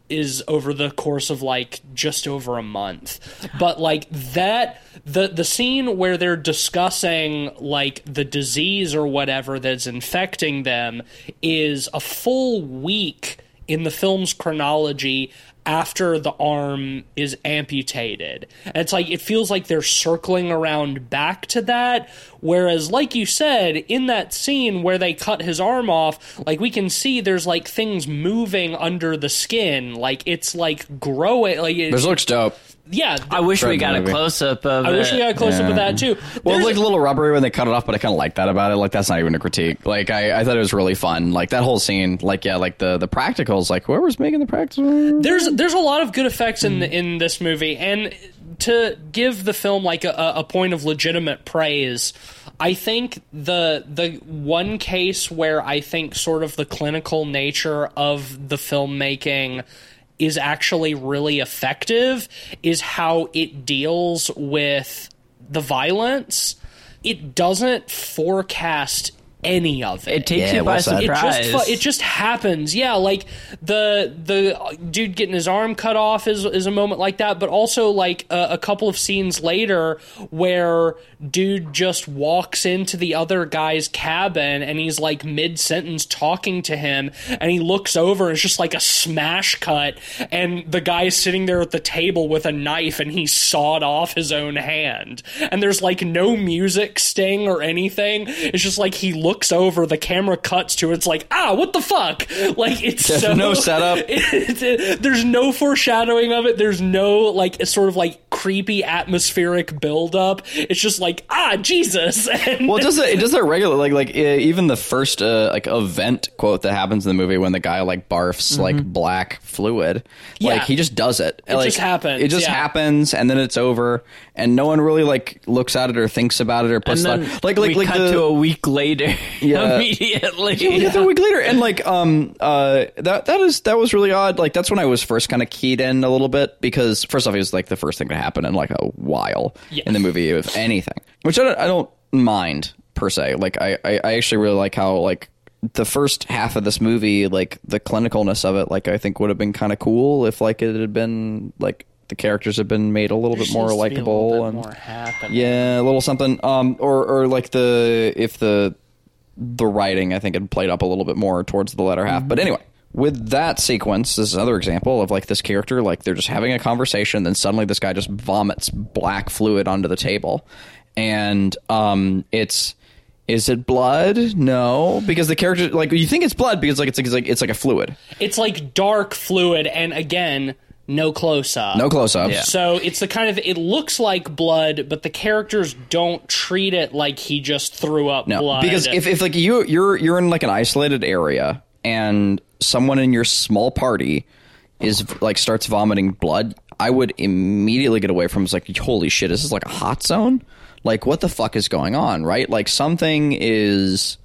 is over the course of like just over a month. But like that the the scene where they're discussing like the disease or whatever that's infecting them is a full week in the film's chronology after the arm is amputated. And it's like it feels like they're circling around back to that whereas like you said in that scene where they cut his arm off, like we can see there's like things moving under the skin, like it's like growing like it, This looks dope. Yeah, I wish we Dread got a movie. close up of I wish we got a close up of that too. Well, There's- it looked a little rubbery when they cut it off, but I kind of like that about it. Like that's not even a critique. Like I, I thought it was really fun. Like that whole scene. Like yeah, like the the practicals. Like whoever's making the practicals. there's there's a lot of good effects in in this movie, and to give the film like a, a point of legitimate praise, I think the the one case where I think sort of the clinical nature of the filmmaking is actually really effective is how it deals with the violence. It doesn't forecast any of it. It takes Yeah, you by well said. It surprise. just it just happens. Yeah, like the the dude getting his arm cut off is is a moment like that, but also like a, a couple of scenes later where dude just walks into the other guy's cabin and he's like mid sentence talking to him and he looks over and it's just like a smash cut and the guy is sitting there at the table with a knife and he sawed off his own hand and there's like no music sting or anything it's just like he looks over the camera cuts to it, it's like ah what the fuck like it's There's so no setup. it- there's no foreshadowing of it there's no like sort of like creepy atmospheric buildup. it's just like ah jesus and Well, it does it. It does that regular. Like like even the first uh, like event quote that happens in the movie when the guy like barfs like black fluid. Like Mm-hmm. He just does it. It like, just happens, It just yeah. happens, and then it's over, and no one really like looks at it or thinks about it or puts and then. Like like we like cut the, to a week later Yeah. immediately. Yeah, a week later, and like, um, uh, that that is that was really odd. Like, that's when I was first kind of keyed in a little bit because first off, it was like the first thing to happen in like a while Yeah. in the movie, if anything. Which I don't, I don't mind per se. Like, I, I, I actually really like how like the first half of this movie, like the clinicalness of it, like I think would have been kind of cool if like it had been like the characters had been made a little bit more likable and more yeah, a little something. Um, or or like the if the the writing I think had played up a little bit more towards the latter half. But anyway, with that sequence, this is another example of like this character like they're just having a conversation, then suddenly this guy just vomits black fluid onto the table, and um, it's. Is it blood? No, because the character like you think it's blood because like it's like it's like it's like a fluid. It's like dark fluid, and again, no close up. No close up. Yeah. So it's the kind of it looks like blood, but the characters don't treat it like he just threw up No, blood. because if, if like you you're you're in like an isolated area and someone in your small party is like starts vomiting blood, I would immediately get away from. It's like holy shit, is this like a hot zone? Like what the fuck is going on? Right? Like something is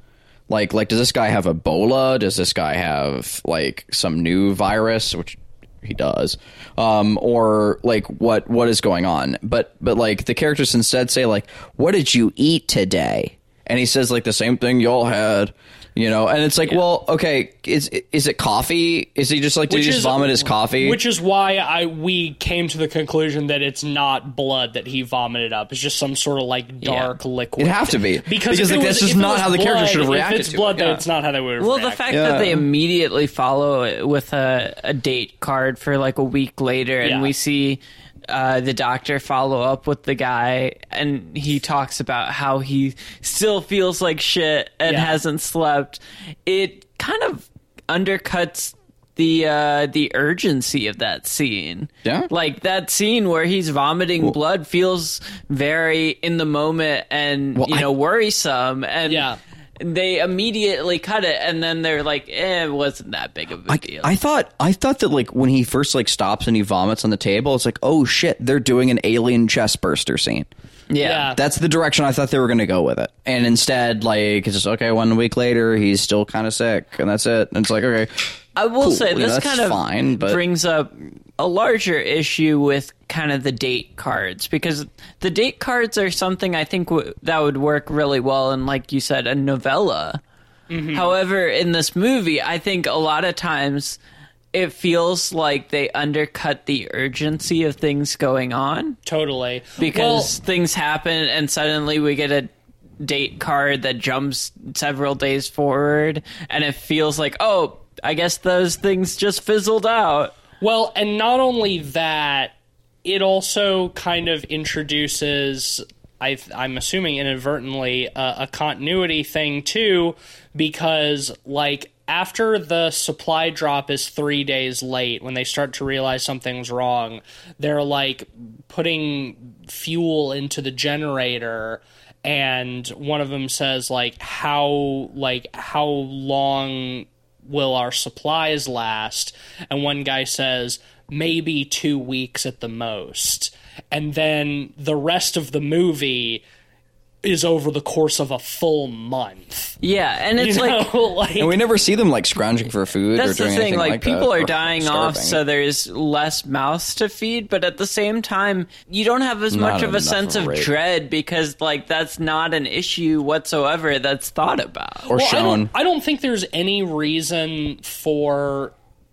like like does this guy have Ebola? Does this guy have like some new virus? Which he does um or like what what is going on. But but like the characters instead say like what did you eat today and he says like the same thing y'all had you know and it's like well okay is is it coffee is he just like did he just vomit his coffee Which is why I we came to the conclusion that it's not blood that he vomited up. It's just some sort of like dark liquid. It'd have to be. because, Because, if like, was, just if it not how the character should have reacted If reacted it's to it, blood, then yeah. it's not how they would. have Well, the fact Yeah. that they immediately follow it with a, a date card for like a week later, and Yeah. we see uh, the doctor follow up with the guy, and he talks about how he still feels like shit and Yeah. hasn't slept. It kind of undercuts the uh the urgency of that scene. Yeah. Like that scene where he's vomiting blood feels very in the moment and Well, you I- know worrisome and Yeah. They immediately cut it and then they're like eh, it wasn't that big of a I, deal. I thought I thought that like when he first like stops and he vomits on the table, it's like oh shit, they're doing an alien chest burster scene. yeah. Yeah. That's the direction I thought they were going to go with it. And instead, like, it's just, okay, one week later, he's still kind of sick, and that's it. And it's like, okay. I will Cool, say you know, this that's kind of fine, but- brings up a larger issue with kind of the date cards because the date cards are something I think w- that would work really well in, like you said, a novella. Mm-hmm. However, in this movie, I think a lot of times it feels like they undercut the urgency of things going on totally because things happen and suddenly we get a date card that jumps several days forward and it feels like oh i guess those things just fizzled out Well, and not only that, it also kind of introduces, I, I'm assuming inadvertently, uh, a continuity thing too, because like after the supply drop is three days late, when they start to realize something's wrong, they're like putting fuel into the generator. And one of them says, like, how, like, how long will our supplies last? And one guy says, maybe two weeks at the most. And then the rest of the movie is over the course of a full month. yeah and You it's like know, like, And we never see them like scrounging for food or That's the doing thing. anything Like, like, people that, are dying off, so there's less mouths to feed. But at the same time, you don't have as Not much of a sense of of a rate. dread because, like, that's not an issue whatsoever that's thought about. or Well, I shown. don't, I don't think there's any reason for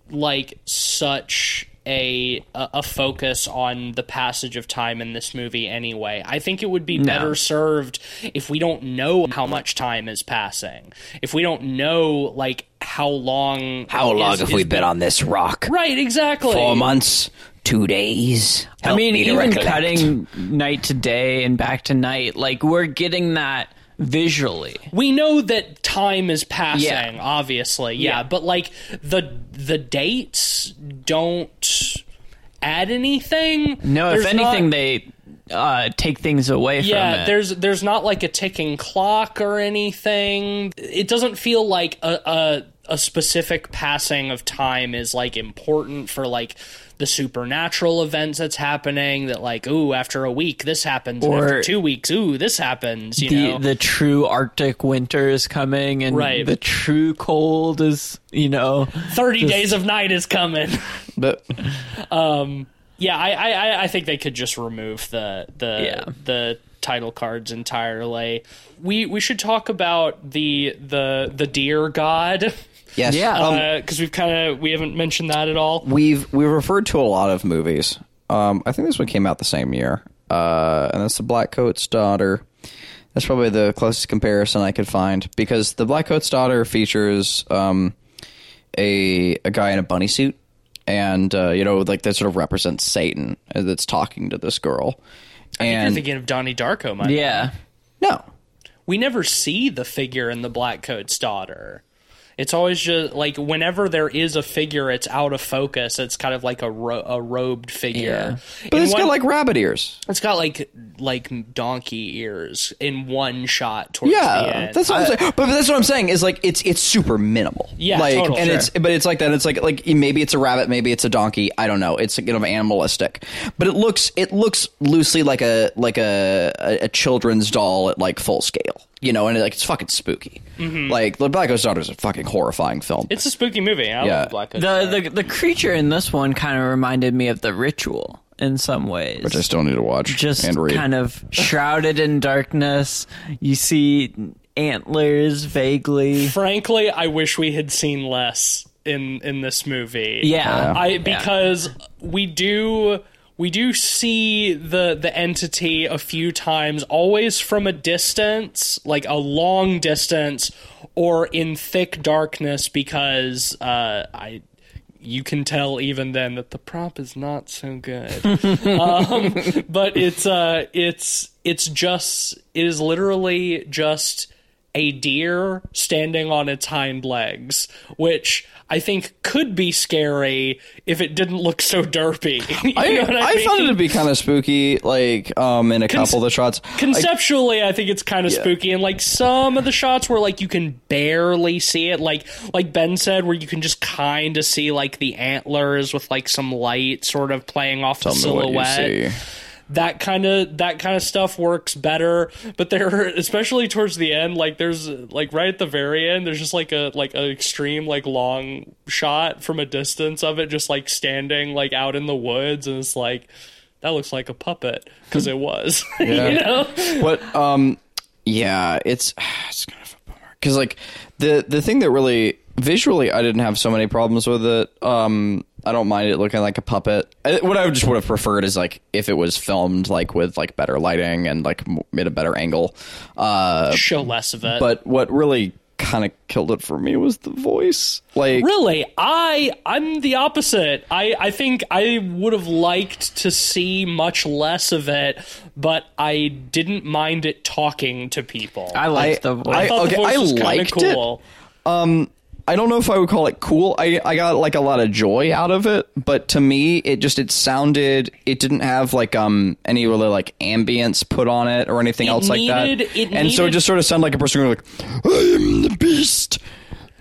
like such a a a focus on the passage of time in this movie anyway. I think it would be better served if we don't know how much time is passing. If we don't know like how long How long have we been on this rock? Right, exactly. Four months, two days. I mean, me even recollect. cutting night to day and back to night, like, we're getting that visually. we know that time is passing Yeah. obviously yeah, Yeah. but like the the dates don't add anything No, There's if anything, not- they uh, take things away from yeah there's there's not like a ticking clock or anything it doesn't feel like a, a a specific passing of time is like important for like the supernatural events that's happening that like ooh after a week this happens Or- after two weeks ooh this happens you the know the true Arctic winter is coming, and Right. the true cold is, you know, 30 days of night is coming But um Yeah, I, I, I- I think they could just remove the the Yeah. the title cards entirely. We we should talk about the the the deer god yes, Yeah. um, because we've kind of we haven't mentioned that at all. we've we've referred to a lot of movies. Um, I think this one came out the same year, uh, and that's the Black Coat's Daughter. That's probably the closest comparison I could find because the Black Coat's Daughter features um, a a guy in a bunny suit, and uh, you know, like that sort of represents Satan uh, that's talking to this girl. You're And thinking of Donnie Darko, my yeah. no, We never see the figure in the Black Coat's daughter. It's always just like whenever there is a figure, it's out of focus. It's kind of like a, ro- a robed figure. but In it's one- got like rabbit ears. it's got like like donkey ears in one shot towards the Yeah, end. that's what I'm saying. But that's what I'm saying is like it's it's super minimal. Yeah, like and sure. it's but it's like that. It's like like maybe it's a rabbit, maybe it's a donkey. I don't know. It's kind of animalistic, but it looks it looks loosely like a like a a, a children's doll at like full scale. You know, and like it's fucking spooky. Like the Black Coat's Daughter is a fucking horrifying film. Mm-hmm. It's a spooky movie. I Yeah. love Black Coat's The, Daughter. the the creature in this one kind of reminded me of the ritual in some ways. which I still need to watch just and read. kind of shrouded in darkness. You see antlers vaguely. Frankly, I wish we had seen less in in this movie. Yeah. I because we do we do see the the entity a few times always from a distance, like a long distance or in thick darkness because uh I you can tell even then that the prop is not so good. um, but it's uh it's it's just it is literally just a deer standing on its hind legs, which I think could be scary if it didn't look so derpy. I, I, I mean? found it to be kind of spooky, like um, in a couple of the shots. Conceptually, I think it's kind of spooky, and like some of the shots where like you can barely see it, like like Ben said, where you can just kind of see like the antlers with like some light sort of playing off the Tell you silhouette. That kind of that kind of stuff works better but there especially towards the end like there's like right at the very end there's just like a like an extreme like long shot from a distance of it just like standing like out in the woods and it's like that looks like a puppet because it was you know But um, yeah, it's it's kind of a bummer because like the the thing that really visually I didn't have so many problems with it. Um, I don't mind it looking like a puppet. I, what I just would have preferred is like if it was filmed like with like better lighting and like made a better angle. Uh, Show less of it. but what really kind of killed it for me was the voice. Like Really, I I'm the opposite. I I think I would have liked to see much less of it, but I didn't mind it talking to people. I liked I- the voice. I thought okay, the voice I was kind of liked it. cool. I don't know if I would call it cool. I, I got like a lot of joy out of it, but to me, it just it sounded. It didn't have like um any really like ambience put on it or anything It else like that. needed- it and so it just sort of sounded like a person going like, "I am the beast.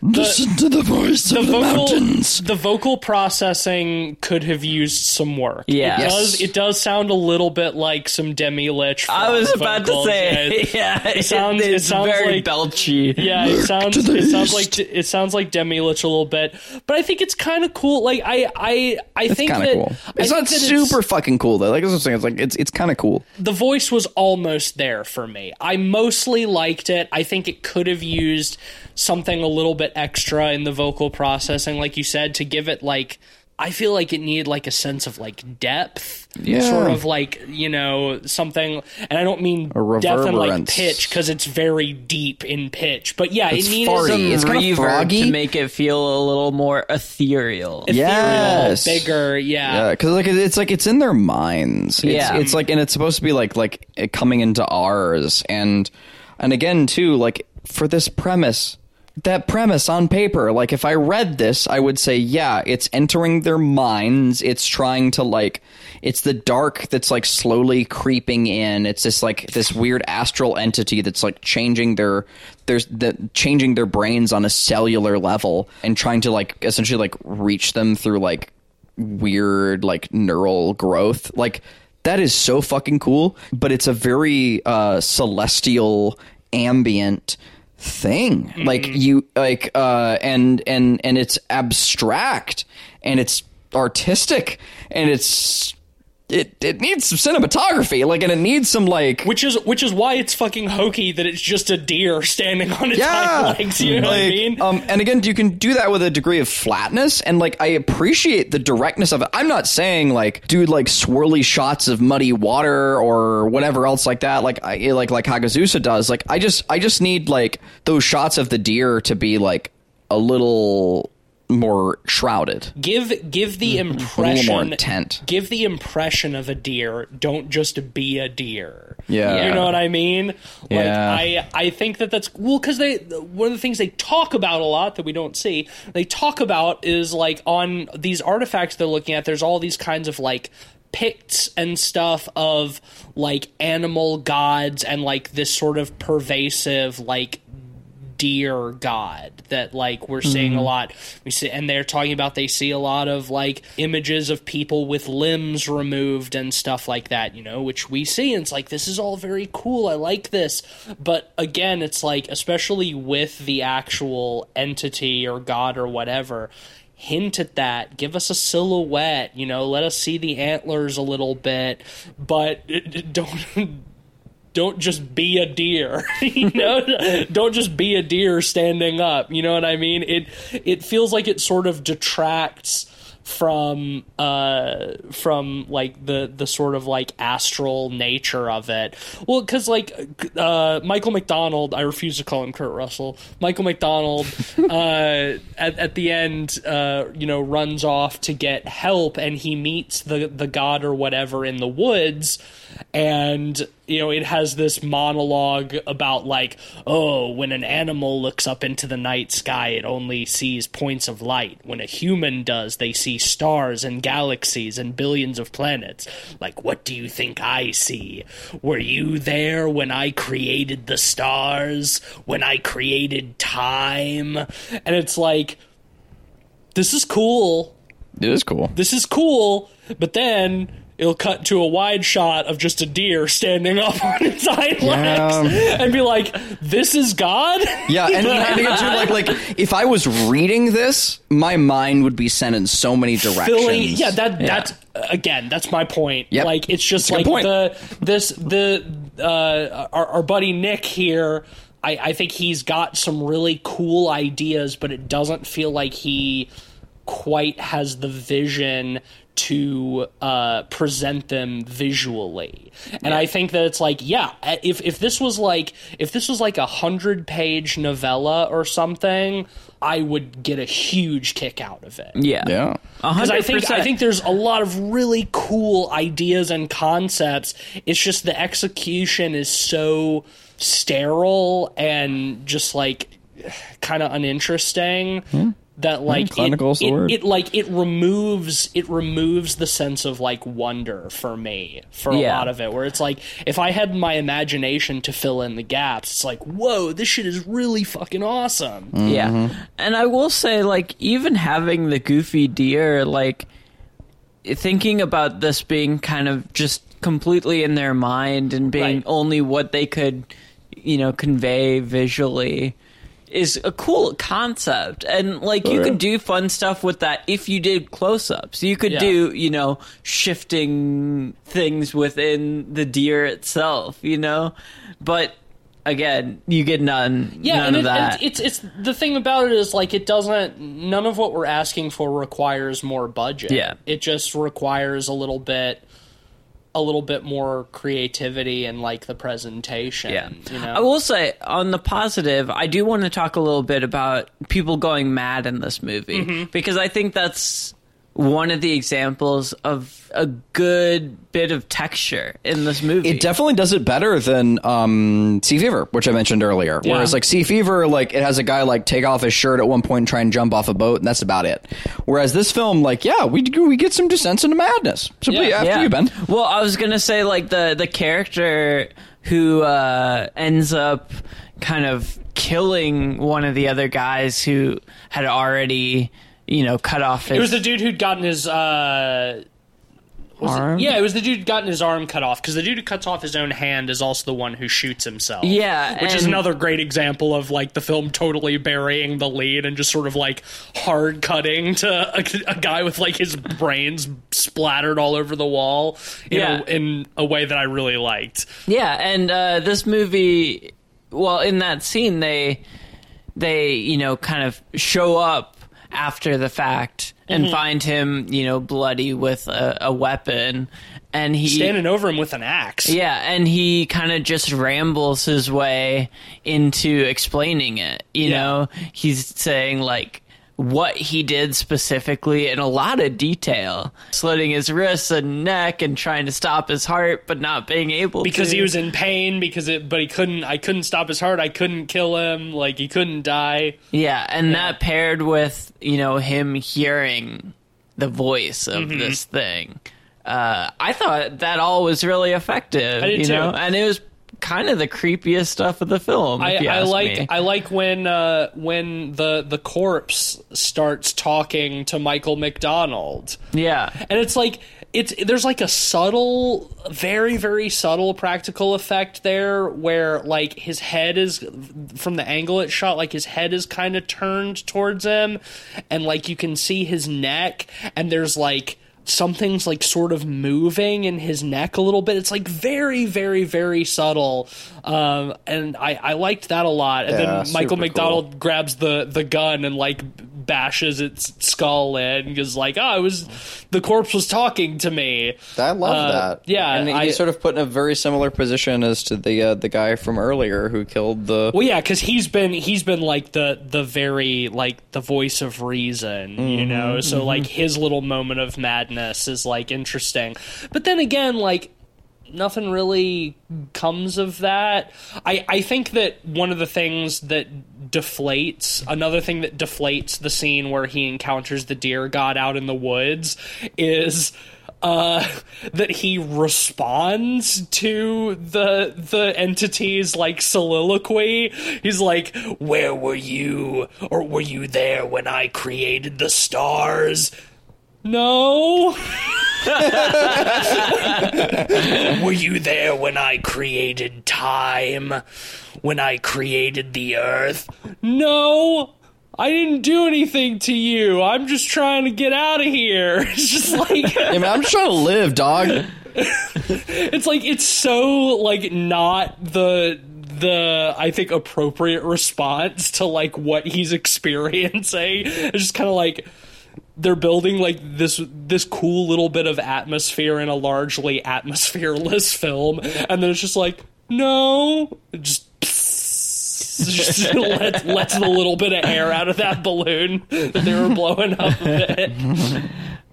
Listen to the voice the of the mountains." the vocal processing could have used some work. Yeah. it Yes. does. It does sound a little bit like some Demilich. I was from about to say, It- yeah, it sounds- it it's sounds very like- belchy. Yeah, it sounds to the it sounds like it sounds like Demilich a little bit, but I think it's kind of cool. Like I I I It's think that of cool. I It's think not that super fucking cool though. Like I was saying. It's like it's it's kind of cool. the voice was almost there for me. I mostly liked it. I think it could have used something a little bit extra in the vocal processing, like you said, to give it like. I feel like it needed like a sense of like depth, Yeah. sort of like you know something. And I don't mean A depth and like reverberance. pitch because it's very deep in pitch. But yeah, It's it needed farty. some It's kinda reverb froggy. to make it feel a little more ethereal. ethereal, Yes. bigger. Yeah, Yeah, because like it's like it's in their minds. It's, Yeah. it's like and it's supposed to be like like coming into ours and and again too like for this premise that premise on paper. Like if i read this i would say yeah it's entering their minds. It's trying to like it's the dark that's like slowly creeping in. It's this like this weird astral entity that's like changing their there's the changing their brains on a cellular level and trying to like essentially like reach them through like weird like neural growth. Like that is so fucking cool but it's a very uh celestial ambient thing. Like you like uh and and and it's abstract and it's artistic and it's it it needs some cinematography like and it needs some like which is which is why it's fucking hokey that it's just a deer standing on its yeah hind legs. You know what I mean? um and again you can do that with a degree of flatness and like i appreciate the directness of it i'm not saying like dude like swirly shots of muddy water or whatever else like that like i like like hagazusa does like i just i just need like those shots of the deer to be like a little more shrouded give give the Mm-hmm. impression more intent give the impression of a deer don't just be a deer Yeah. you know what i mean like Yeah. i i think that that's well because they one of the things they talk about a lot that we don't see they talk about is like on these artifacts they're looking at there's all these kinds of like picts and stuff of like animal gods and like this sort of pervasive like deer god that like we're seeing a mm-hmm. lot. We see and they're talking about they see a lot of like images of people with limbs removed and stuff like that you know which we see and it's like this is all very cool. I like this. But again it's like especially with the actual entity or god or whatever hint at that. Give us a silhouette you know let us see the antlers a little bit. But don't don't just be a deer you know? Don't just be a deer standing up you know what i mean? It it feels like it sort of detracts from uh from like the the sort of like astral nature of it. Well because like uh michael mcdonald i refuse to call him kurt russell michael mcdonald uh at, at the end uh you know runs off to get help and he meets the the god or whatever in the woods and you know it has this monologue about like oh when an animal looks up into the night sky it only sees points of light. When a human does they see stars and galaxies and billions of planets. Like what do you think i see? Were you there when i created the stars? When i created time? And it's like this is cool. It is cool. This is cool, but then it'll cut to a wide shot of just a deer standing up on its hind legs and be like, "This is God." Yeah, and, and again, too, like like if I was reading this, my mind would be sent in so many directions. Filling, yeah, that that's again, that's my point. Yep. Like it's just That's like point. the this the uh, our, our buddy Nick here. I, I think he's got some really cool ideas, but it doesn't feel like he quite has the vision to uh, present them visually. And I think that it's like, yeah, if if this was like if this was like a hundred page novella or something, I would get a huge kick out of it. Yeah. Yeah. Because I think I think there's a lot of really cool ideas and concepts. It's just the execution is so sterile and just like kind of uninteresting that like it, clinical's the it, word. it like it removes it removes the sense of like wonder for me for a Yeah. lot of it where it's like if I had my imagination to fill in the gaps it's like whoa this shit is really fucking awesome Yeah. Mm-hmm. And I will say, like, even having the goofy deer, like, thinking about this being kind of just completely in their mind and being Right. only what they could, you know, convey visually is a cool concept. And, like, you yeah. could do fun stuff with that if you did close ups. You could Yeah. do, you know, shifting things within the deer itself, you know? But. Again, you get none, Yeah, none and, of it, that. and it's it's the thing about it is like it doesn't. None of what we're asking for requires more budget. Yeah. it just requires a little bit, a little bit more creativity and like the presentation. Yeah. you know. I will say, on the positive, I do want to talk a little bit about people going mad in this movie Mm-hmm. because I think that's one of the examples of a good bit of texture in this movie. It definitely does it better than um, Sea Fever, which I mentioned earlier. Yeah. Whereas like Sea Fever, like it has a guy like take off his shirt at one point and try and jump off a boat, and that's about it. Whereas this film, like, yeah, we we get some descents into madness. So Yeah. after you, Ben. Well, I was gonna say like the the character who uh, ends up kind of killing one of the other guys who had already, you know, cut off his. it was the dude who'd gotten his. Uh, was it- Arm? yeah, it was the dude who'd gotten his arm cut off because the dude who cuts off his own hand is also the one who shoots himself. Yeah, which is another great example of like the film totally burying the lead and just sort of like hard cutting to a, a guy with like his brains splattered all over the wall Yeah. a, in a way that I really liked. Yeah, and uh, this movie, well, in that scene, they they you know kind of show up after the fact and Mm-hmm. find him, you know, bloody with a, a weapon, and he Standing over him with an axe. yeah, and he kind of just rambles his way into explaining it. You Yeah. know, he's saying like what he did specifically in a lot of detail, slitting his wrists and neck and trying to stop his heart, but not being able because to. he was in pain because it but he couldn't I couldn't stop his heart I couldn't kill him like he couldn't die Yeah, and that paired with you know him hearing the voice of Mm-hmm. this thing, uh, I thought that all was really effective. You too. know, and it was kind of the creepiest stuff of the film. I, I like me. I like when uh, when the the corpse starts talking to Michael McDonald, yeah, and it's like it's there's like a subtle, very very subtle practical effect there where like his head is from the angle it's shot, like his head is kind of turned towards him, and like you can see his neck, and there's like something's like sort of moving in his neck a little bit. It's like very, very, very subtle, um, and I, I liked that a lot. And Yeah, then Michael super McDonald grabs the the gun and like bashes its skull in and is like, "Oh, it was the corpse was talking to me." I love Uh, that. yeah, and I- he's sort of put in a very similar position as to the uh, the guy from earlier who killed the. Well, yeah, because he's been he's been like the the very like the voice of reason, you know. So like his little moment of madness is like interesting, but then again, like nothing really comes of that. I I think that one of the things that deflates another thing that deflates the scene where he encounters the deer god out in the woods is uh that he responds to the the entity's like soliloquy. He's like where were you? Or were you there when i created the stars no were you there when I created time? When I created the earth? No! I didn't do anything to you. I'm just trying to get out of here. It's just like I mean, I'm just trying to live, dog. it's like it's so like not the the I think appropriate response to like what he's experiencing. It's just kind of like they're building like this this cool little bit of atmosphere in a largely atmosphereless film, and then it's just like no, just. just lets, lets the little bit of air out of that balloon that they were blowing up a bit.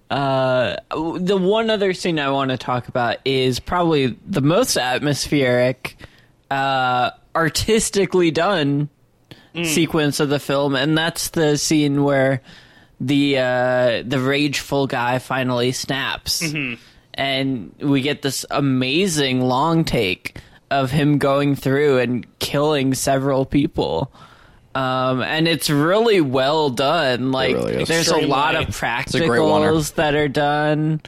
Uh, the one other scene I want to talk about is probably the most atmospheric, uh, artistically done sequence of the film, and that's the scene where the uh, the rageful guy finally snaps, and we get this amazing long take of him going through and killing several people. Um, and it's really well done. Like, really there's a lot of Extremely. a great one-er. practicals that are done.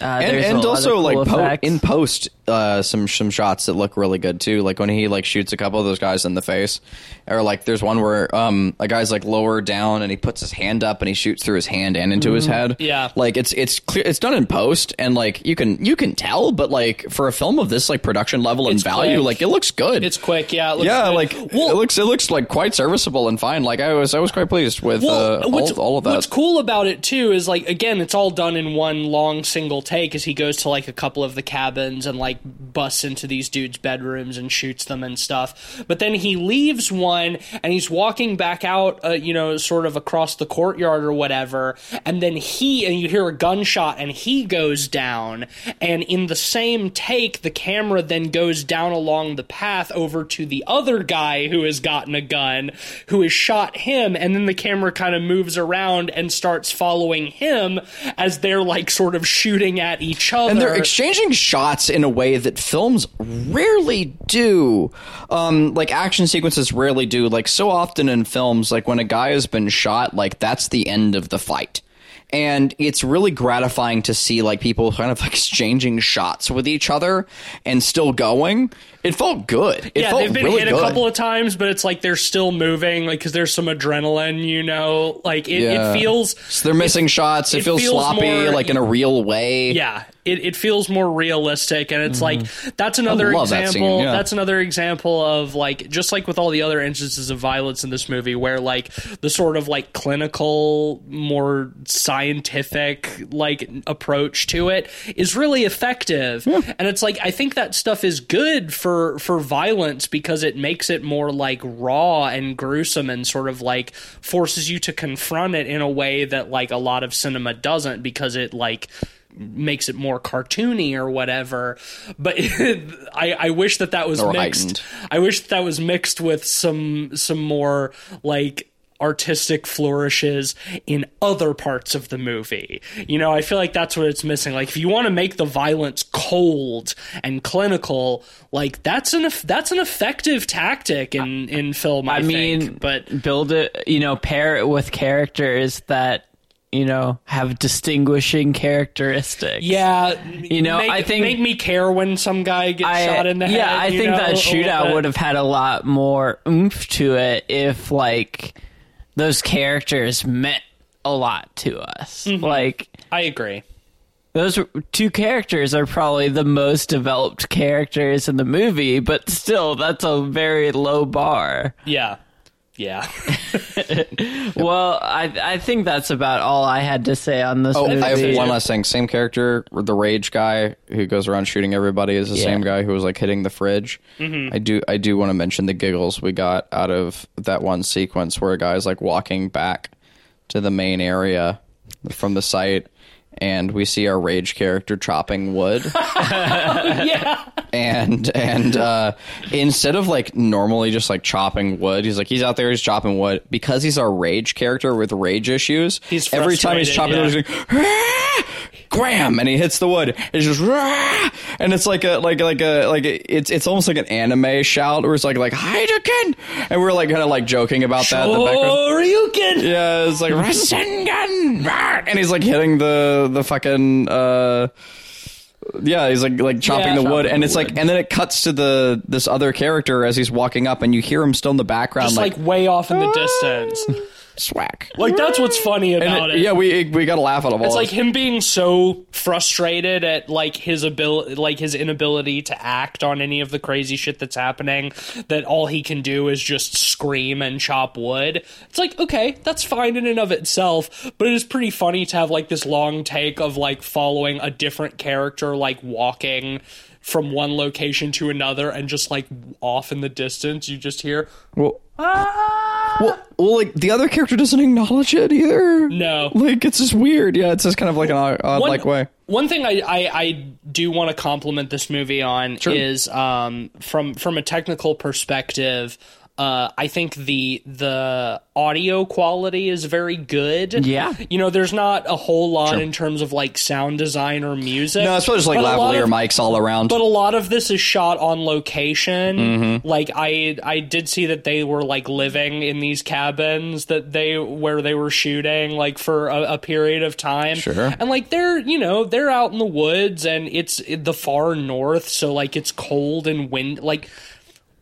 Uh, and, and also cool like po- in post uh, some some shots that look really good too like when he like shoots a couple of those guys in the face or like there's one where um a guy's like lower down and he puts his hand up and he shoots through his hand and into his head Yeah. like it's it's clear it's done in post and like you can you can tell but like for a film of this like production level and It's value quick. like it looks good It's quick, yeah. It looks yeah good. like it looks it looks like quite serviceable and fine like i was i was quite pleased with uh, all, all of that What's cool about it too is like again, it's all done in one long single take. As he goes to like a couple of the cabins and like busts into these dudes' bedrooms and shoots them and stuff. But then he leaves one and he's walking back out, uh, you know, sort of across the courtyard or whatever. And then he and you hear a gunshot and he goes down. And in the same take, the camera then goes down along the path over to the other guy who has gotten a gun, who has shot him, and then the camera kind of moves around and starts following him as they're like sort of shooting at each other. and they're exchanging shots in a way that films rarely do. Um like action sequences rarely do. Like so often in films like when a guy has been shot like that's the end of the fight. And it's really gratifying to see like people kind of exchanging shots with each other and still going it felt good it yeah, felt they've been really hit good. a couple of times, but it's like they're still moving, like because there's some adrenaline, you know. Like it, Yeah. it feels so they're missing shots it, it feels, feels sloppy more- like in a real way yeah it, it feels more realistic and it's like that's another Mm-hmm. love that example scene, yeah. that's another example of like just like with all the other instances of violence in this movie where like the sort of like clinical more scientific like approach to it is really effective and it's like i think that stuff is good for for violence because it makes it more like raw and gruesome and sort of like forces you to confront it in a way that like a lot of cinema doesn't because it like makes it more cartoony or whatever. But I, I wish that that was Or mixed. heightened. I wish that was mixed with some some more like artistic flourishes in other parts of the movie. You know, I feel like that's what it's missing. Like if you want to make the violence cold and clinical, like that's an that's an effective tactic in in film I, I mean, think. but build it, you know, pair it with characters that you know have distinguishing characteristics. yeah, You know, make, I think- make me care when some guy gets I, shot in the head. yeah, I think know, that shootout would have had a lot more oomph to it if like those characters meant a lot to us. Mm-hmm. Like I agree. those two characters are probably the most developed characters in the movie, but still, that's a very low bar. Yeah. Yeah. Well, I I think that's about all I had to say on this Oh, movie. I have one last thing. Same character, the rage guy who goes around shooting everybody is the Yeah. same guy who was like hitting the fridge. Mm-hmm. I do, I do want to mention the giggles we got out of that one sequence where a guy's like walking back to the main area from the site, and we see our rage character chopping wood. yeah. and and uh, instead of like normally just like chopping wood, he's like he's out there he's chopping wood because he's our rage character with rage issues. He's every time he's chopping frustrated, wood, he's like "Ah!" Graham, and he hits the wood. It's just "Ah!" and it's like a like like a like a, it's it's almost like an anime shout where it's like like Hadouken, and we're like kind of like joking about that in the background. Oh, Yeah, it's like Rasengan, ah!" and he's like hitting the the fucking uh yeah, he's like like chopping Yeah. the wood, Chopping and the it's like, and then it cuts to the this other character as he's walking up, and you hear him still in the background, Just like, like, way off in the distance. Swack. Like that's what's funny And about it. yeah, we we got to laugh at him. It's like him being so frustrated at like his ability, like his inability to act on any of the crazy shit that's happening, that all he can do is just scream and chop wood. It's like okay, that's fine in and of itself, but it is pretty funny to have like this long take of like following a different character, like walking from one location to another, and just like off in the distance, you just hear well, ah! Well, well, like the other character doesn't acknowledge it either. No. like it's just weird. Yeah, it's just kind of like an odd, one, like way. One thing I, I, I do want to compliment this movie on is um, from from a technical perspective. Uh, I think the the audio quality is very good. Yeah. you know, there's not a whole lot in terms of like sound design or music. No, it's just like lavalier of- mics all around. But a lot of this is shot on location. Mm-hmm. Like I I did see that they were like living in these cabins that they where they were shooting like for a, a period of time. Sure. And like they're you know they're out in the woods and it's the far north, so like it's cold and wind like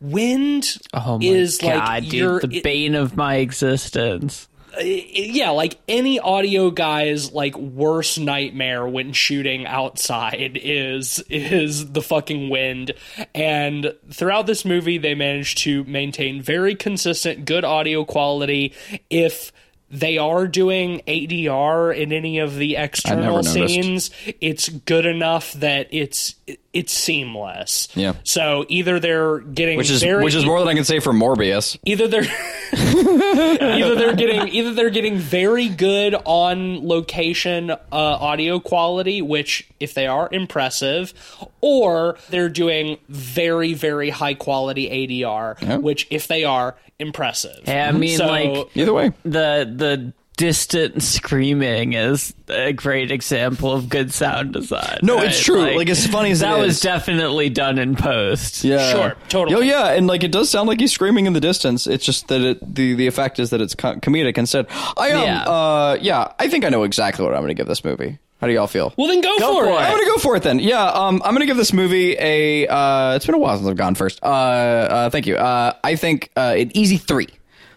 wind Oh my is god, like dude, your the it- bane of my existence. yeah, like any audio guy's like worst nightmare when shooting outside is is the fucking wind. And throughout this movie they managed to maintain very consistent good audio quality if they are doing ADR in any of the external scenes, it's good enough that it's it's seamless. Yeah. So either they're getting which is very which is more than I can say for Morbius. either they're either they're getting either they're getting very good on location uh, audio quality which if they are impressive or they're doing very very high quality ADR which if they are impressive Yeah, I mean, So- like Either way, the the distant screaming is a great example of good sound design. No, right? it's true. Like, as funny as that it was is. definitely done in post. yeah, Sure, totally. Oh yeah, and like it does sound like he's screaming in the distance. It's just that it, the the effect is that it's co- comedic instead. I um, Yeah. uh, yeah, I think I know exactly what I'm going to give this movie. How do y'all feel? well then go, Go for, for it, it. I'm gonna go for it then. Yeah, um, I'm gonna give this movie a. Uh, it's been a while since I've gone first. Uh, uh thank you. Uh, I think uh, an easy three,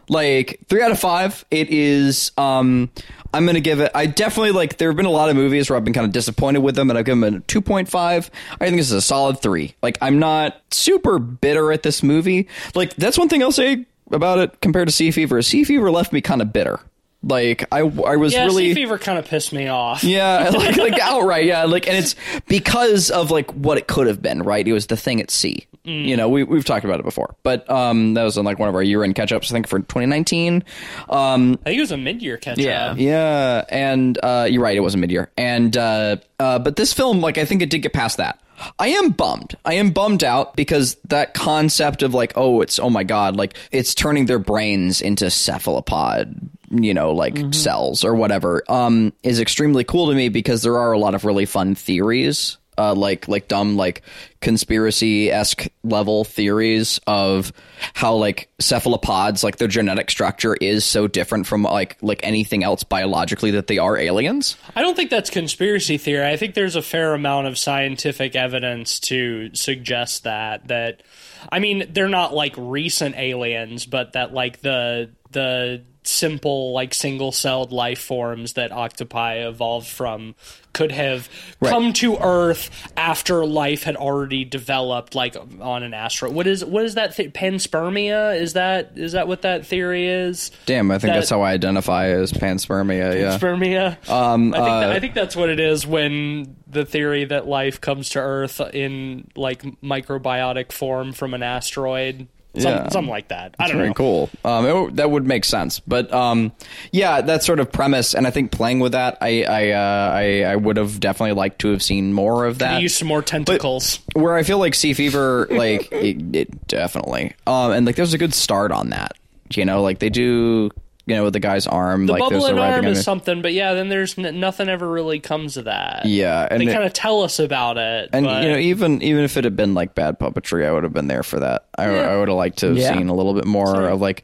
like three out of five. It is. Um, I'm gonna give it. I definitely like. There have been a lot of movies where I've been kind of disappointed with them, and I've given them a 2.5. I think this is a solid three. Like I'm not super bitter at this movie. Like that's one thing I'll say about it compared to Sea Fever. Sea Fever left me kind of bitter. Like I, I was yeah really sea fever kind of pissed me off yeah, like like outright, yeah, like and it's because of like what it could have been, right? It was the thing at sea. You know, we we've talked about it before, but um, that was like one of our year-end catch-ups, I think, for 2019. Um, I think it was a mid-year catch Yeah. up yeah, and uh, you're right, it was a mid-year, and uh, uh, but this film, like, I think it did get past that. I am bummed. I am bummed out because that concept of like, oh, it's oh my god, like it's turning their brains into cephalopod, you know, like cells or whatever, um, is extremely cool to me because there are a lot of really fun theories. Uh, like like dumb like conspiracy esque level theories of how like cephalopods like their genetic structure is so different from like like anything else biologically that they are aliens. I don't think that's conspiracy theory. I think there's a fair amount of scientific evidence to suggest that that I mean, they're not like recent aliens, but that like the the simple like single-celled life forms that octopi evolved from could have come to earth after life had already developed like on an asteroid. What is what is that th- panspermia? Is that is that what that theory is? Damn, I think That- that's how I identify as panspermia. Yeah. Spermia. Um, I think, that, uh, I think that's what it is when the theory that life comes to Earth in like microbiotic form from an asteroid, some, Yeah. something like that. I don't Very know. cool. Um, it, that would make sense, but um, yeah, that sort of premise, and I think playing with that, I I uh, I, I would have definitely liked to have seen more of that. Use some more tentacles. Where I feel like Sea Fever, like it, it definitely, um, and like there's a good start on that. You know, like they do, you know, with the guy's arm, the like there's bubbling the writing arm on is something, but yeah, then there's n- nothing ever really comes of that. Yeah, and they kind of tell us about it. And but you know, even even if it had been like bad puppetry, I would have been there for that. I, I would have liked to have Yeah. seen a little bit more of like,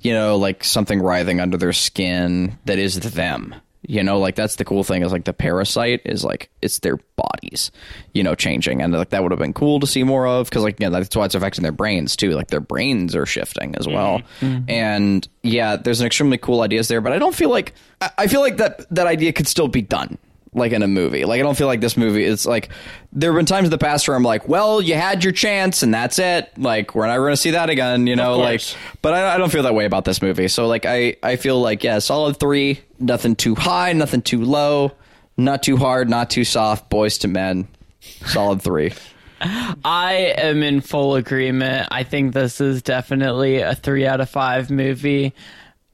you know, like something writhing under their skin that is them. You know, like that's the cool thing is like the parasite is like it's their bodies, you know, changing, and like that would have been cool to see more of because like yeah, that's why it's affecting their brains too. Like their brains are shifting as well, mm-hmm. Mm-hmm. and yeah, there's an extremely cool ideas there, but I don't feel like I, I feel like that that idea could still be done like in a movie. Like I don't feel like this movie is like there have been times in the past where I'm like, well, you had your chance and that's it. Like we're never going to see that again, you know. Like, but I, I don't feel that way about this movie. So like I I feel like yeah, solid three. Nothing too high, nothing too low, not too hard, not too soft. Boys to men, solid three. I am in full agreement. I think this is definitely a three out of five movie.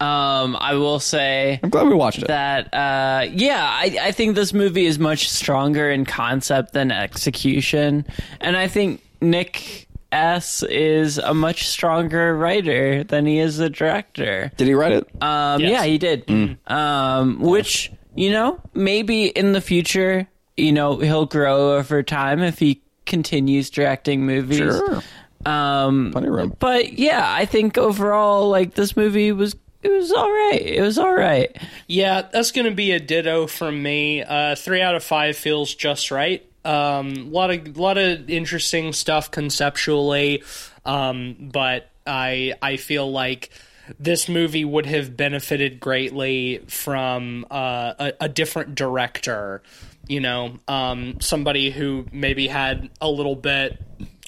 Um, I will say I'm glad we watched it. that uh, yeah, I, I think this movie is much stronger in concept than execution, and I think Nick S is a much stronger writer than he is a director. Did he write it? Um, Yes. Yeah, he did. Um, which you know maybe in the future, you know, he'll grow over time if he continues directing movies. Sure. Um, Plenty of room. but yeah, I think overall, like this movie was it was all right. It was all right. Yeah, that's going to be a ditto from me. Uh, three out of five feels just right. Um, a lot of lot of interesting stuff conceptually, um, but I I feel like this movie would have benefited greatly from uh, a, a different director. You know, um, somebody who maybe had a little bit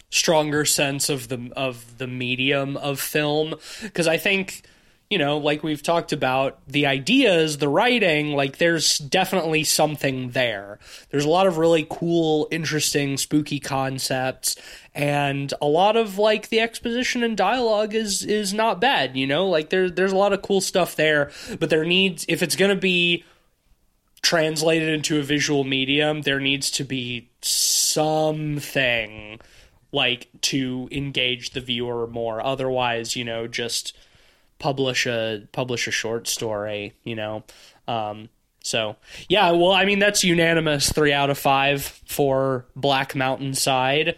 stronger sense of the of the medium of film because I think you know like we've talked about the ideas the writing like there's definitely something there there's a lot of really cool interesting spooky concepts and a lot of like the exposition and dialogue is is not bad you know like there there's a lot of cool stuff there but there needs if it's going to be translated into a visual medium, there needs to be something like to engage the viewer more. Otherwise, you know, just publish a publish a short story, you know. Um so yeah, well I mean that's unanimous three out of five for Black Mountain Side.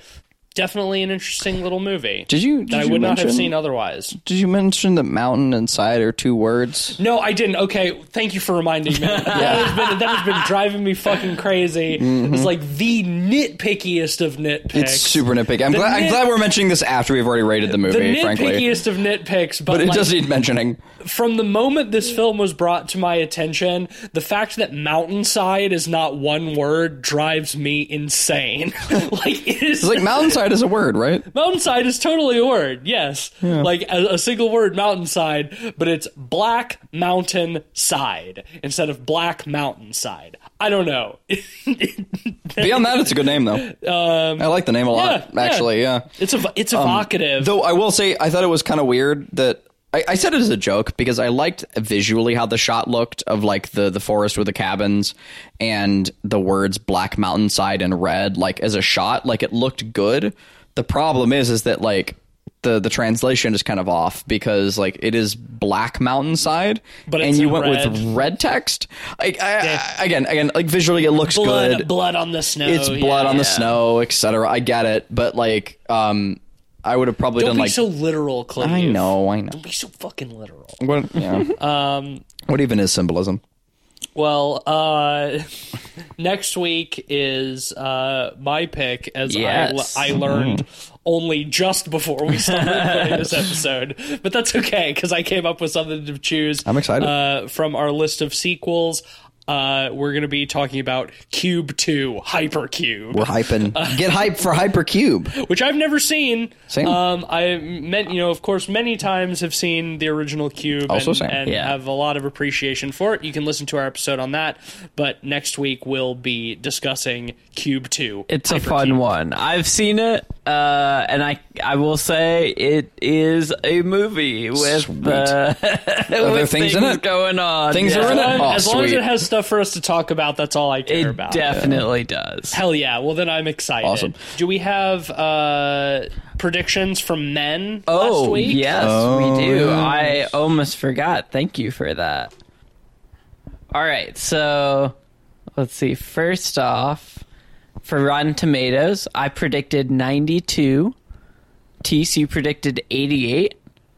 Definitely an interesting little movie. Did you? Did that I would not have seen otherwise. Did you mention that mountain and side are two words? No, I didn't. Okay, thank you for reminding me. That has been that has been driving me fucking crazy. It's like the nitpickiest of nitpicks. Mm-hmm. It's super nitpicky. I'm The glad. I'm glad we're mentioning this after we've already rated the movie. frankly, The nitpickiest of nitpicks, but, but it like, does need mentioning. from the moment this film was brought to my attention, the fact that mountainside is not one word drives me insane. like it is It's like mountainside is a word, right? Mountainside is totally a word, yes. Like a, a single word, mountainside, but it's black mountain side instead of black mountainside. I don't know. Beyond that, it's a good name though. I like the name a lot. Um, yeah, yeah. actually, yeah. it's ev- it's evocative. Um, Though I will say, I thought it was kind of weird that I, I said it as a joke because I liked visually how the shot looked of like the the forest with the cabins and the words "Black Mountainside" and red, like as a shot, like it looked good. The problem is, is that like. The, the translation is kind of off because like it is black mountainside But and you went red. with red text I, I, I, again again like visually it looks blood, good blood on the snow. it's blood yeah. on the snow etc i get it but like um i would have probably done like. Don't done be like so literal, Clive. I know, I know. Don't be so fucking literal. What? Yeah. um, what even is symbolism? Well, uh, next week is uh, my pick, as Yes. I, I learned only just before we started this episode. But that's okay because I came up with something to choose. I'm excited. uh, from our list of sequels. Uh, we're going to be talking about Cube Two, Hypercube. We're hyping. Get hype for Hypercube. which I've never seen. Same. Um, I meant, you know, of course, many times have seen the original Cube Also and, same. and Yeah. have a lot of appreciation for it. You can listen to our episode on that. But next week we'll be discussing Cube Two. It's a Hypercube. fun one. I've seen it, uh, and I I will say it is a movie with, Sweet. uh, there with things in it? going on. Things yeah. are in it? As, Oh, as long as it has stuff for us to talk about, that's all I care It about. definitely does. Hell yeah! Well, then I'm excited. Awesome. Do we have uh, predictions from men last Oh week? yes, Oh, we do. yes. I almost forgot. Thank you for that. All right, so let's see. First off, for Rotten Tomatoes, I predicted 92. TC predicted 88,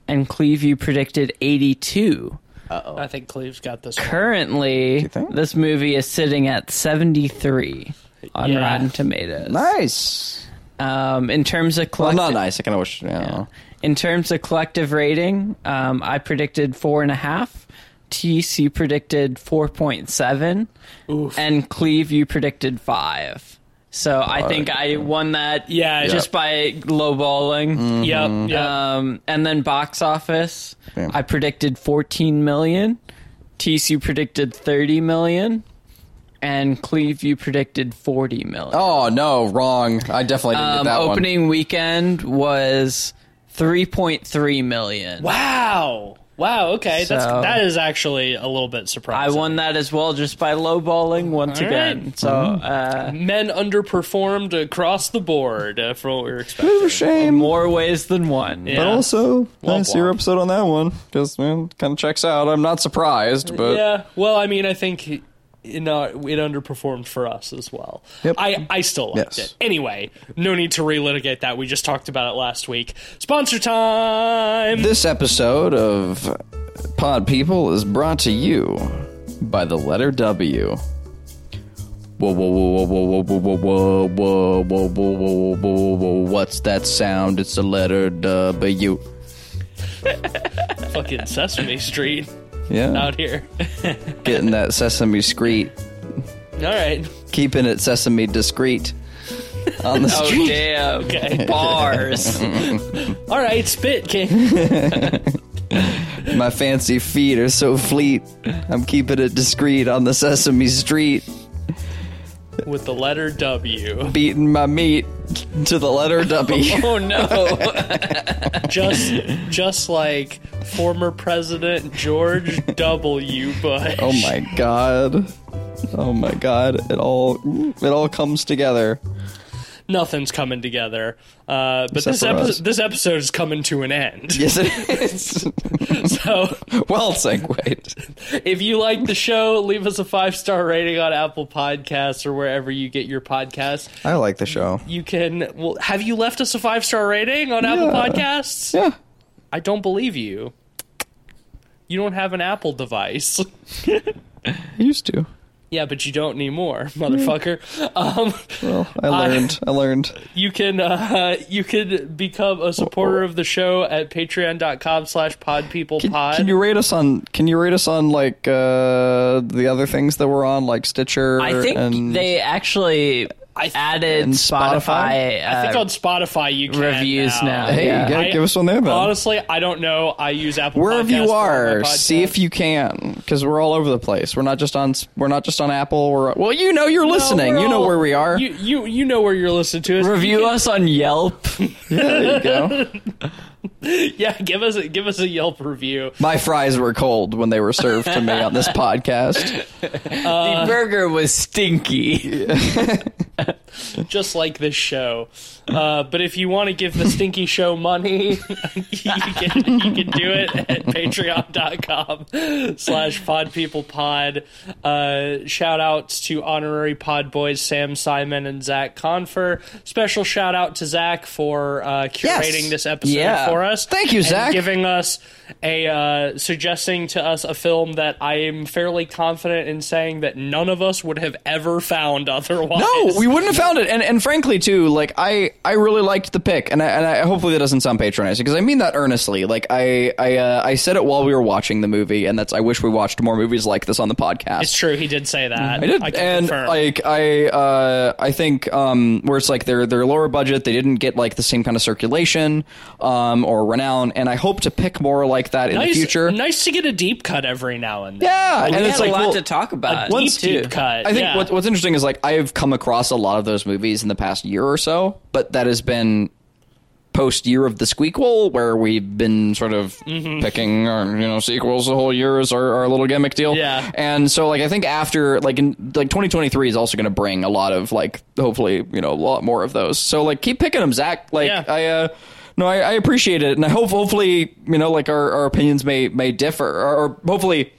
and Cleve, you predicted 82. Oh, I think Cleve's got this. one. Currently, think? this movie is sitting at 73 on Yeah. Rotten Tomatoes. Nice. Um, in terms of Well, collective, not nice. I kind of wish. You know. in terms of collective rating, um, I predicted four and a half. TC predicted four point seven, and Cleve you predicted five. So I think I won that. Yeah, just by lowballing. Yep. Yep. Um, and then box office, Yeah. I predicted 14 million. TC predicted 30 million. And Cleve, you predicted 40 million. Oh no, wrong. I definitely didn't um, get that one. opening weekend was 3.3 million. wow. Wow. Okay. That's So- that is actually a little bit surprising. I won that as well just by lowballing once All again. right. So, uh, Men underperformed across the board uh, from what we were Bit of a expecting. shame. more ways than one. Yeah. But also, Womp nice your episode on that one because man, kind of checks out. I'm not surprised, but yeah. Well, I mean, I think know, it underperformed for us as well. Yep. I, I still liked Yes. it. Anyway, no need to relitigate that. We just talked about it last week. Sponsor time. this episode of Pod People is brought to you by the letter W. Whoa, whoa, whoa, whoa, whoa, whoa, whoa, whoa, whoa, whoa, whoa, whoa, whoa, whoa, what's that sound? It's the letter W. Fucking Sesame Street Yeah, out here. getting that Sesame Street, All right. keeping it Sesame discreet on the street. Oh, street. damn. Okay. Bars. All right. Spit, King. My fancy feet are so fleet. I'm keeping it discreet on the Sesame Street, With the letter W. beating my meat to the letter oh, W. oh, no. Just, just like former President George W. Bush. Oh my god. Oh my god. It all it all comes together. Nothing's coming together. Uh, but Except this, for epi- us. this episode is coming to an end. Yes it is. So well segued. if you like the show, leave us a five star rating on Apple Podcasts or wherever you get your podcasts. I like the show. You can. Well, have you left us a five star rating on Apple Yeah. Podcasts? Yeah. I don't believe you. You don't have an Apple device. I used to. Yeah, but you don't need more, motherfucker. Um, Well, I learned. I learned. you can uh, you can become a supporter of the show at patreon.com slash Can, podpeoplepod. can you rate us on can you rate us on like uh the other things that we're on like Stitcher I think and they actually I- added and Spotify? Spotify. I think uh, on Spotify you can reviews now. Hey, Yeah. yeah, I- give us one there then. Honestly, I don't know. I use Apple Wherever Podcasts you for all my are, see if you can, because we're all over the place. We're not just on. We're not just on Apple. We're well, you know, you're listening. we're you know where we are. You you you know where you're listening to us. Review us on Yelp. yeah, there you go. can- Yeah, give us a give us a Yelp review. My fries were cold when they were served to me on this podcast. the burger was stinky. just like this show. Uh, but if you want to give the Stinky Show money, you can you can do it at patreon.com slash podpeoplepod. Uh, shout outs to honorary pod boys Sam Simon and Zach Confer. Special shout out to Zach for uh, curating Yes. this episode Yeah. for us. Thank you, and Zach. giving us a uh, suggesting to us a film that I am fairly confident in saying that none of us would have ever found otherwise. No, we wouldn't have found it. And and frankly, too, like I I really liked the pick, and I, and I hopefully that doesn't sound patronizing because I mean that earnestly. Like I I uh, I said it while we were watching the movie, and that's I wish we watched more movies like this on the podcast. It's true. He did say that. I did, can and confirm. like I, uh, I think um, where it's like they're they're lower budget, they didn't get like the same kind of circulation um, or renown, and I hope to pick more like that in nice, the future. nice to get a deep cut every now and then. Yeah, we and it's a lot well, to talk about. deep, once- deep cut. I think yeah. what, what's interesting is like I've come across a lot of those movies in the past year or so, but that has been post year of the squeakquel where we've been sort of Mm-hmm. picking our you know sequels the whole year is our, our little gimmick deal Yeah. and so like i think after like in like 2023 is also going to bring a lot of like hopefully you know a lot more of those so like keep picking them zach like Yeah. i uh no I, I appreciate it and i hope hopefully you know like our, our opinions may may differ or, or hopefully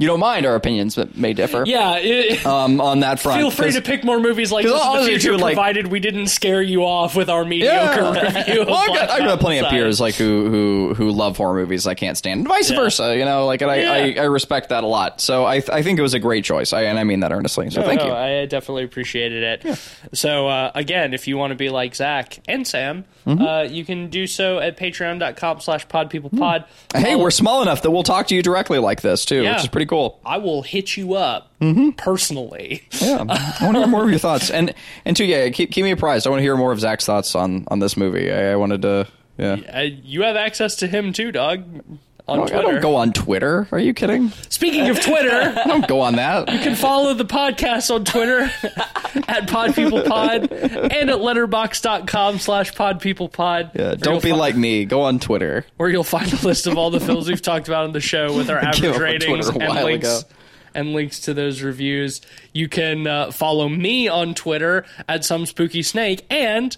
you don't mind our opinions that may differ. Yeah, it, Um, on that front, feel free to pick more movies like this in the future, like- provided we didn't scare you off with our mediocre Yeah. review. Well, I've got, I've got plenty of peers like who who who love horror movies I can't stand, and vice Yeah. versa. You know, like and I, Yeah. I, I respect that a lot. So I I think it was a great choice, I, and I mean that earnestly. So thank No, you. I definitely appreciated it. So uh, again, if you want to be like Zach and Sam, Mm-hmm. uh, you can do so at patreon.com slash podpeoplepod. hey, we're small enough that we'll talk to you directly like this too, which is pretty cool. I will hit you up mm-hmm. personally. Yeah, I want to hear more of your thoughts, and and too, yeah, keep keep me apprised. I want to hear more of Zach's thoughts on on this movie. I, I wanted to, yeah. You have access to him too, dog, on I don't- I don't go on Twitter. Are you kidding? Speaking of Twitter, I don't go on that. you can follow the podcast on Twitter at podpeoplepod and at letterboxd.com slash podpeoplepod. Yeah, don't be like me. Go on Twitter. where you'll find a list of all the films we've talked about on the show with our average ratings and links ago. and links to those reviews. You can uh, follow me on Twitter at some spooky snake and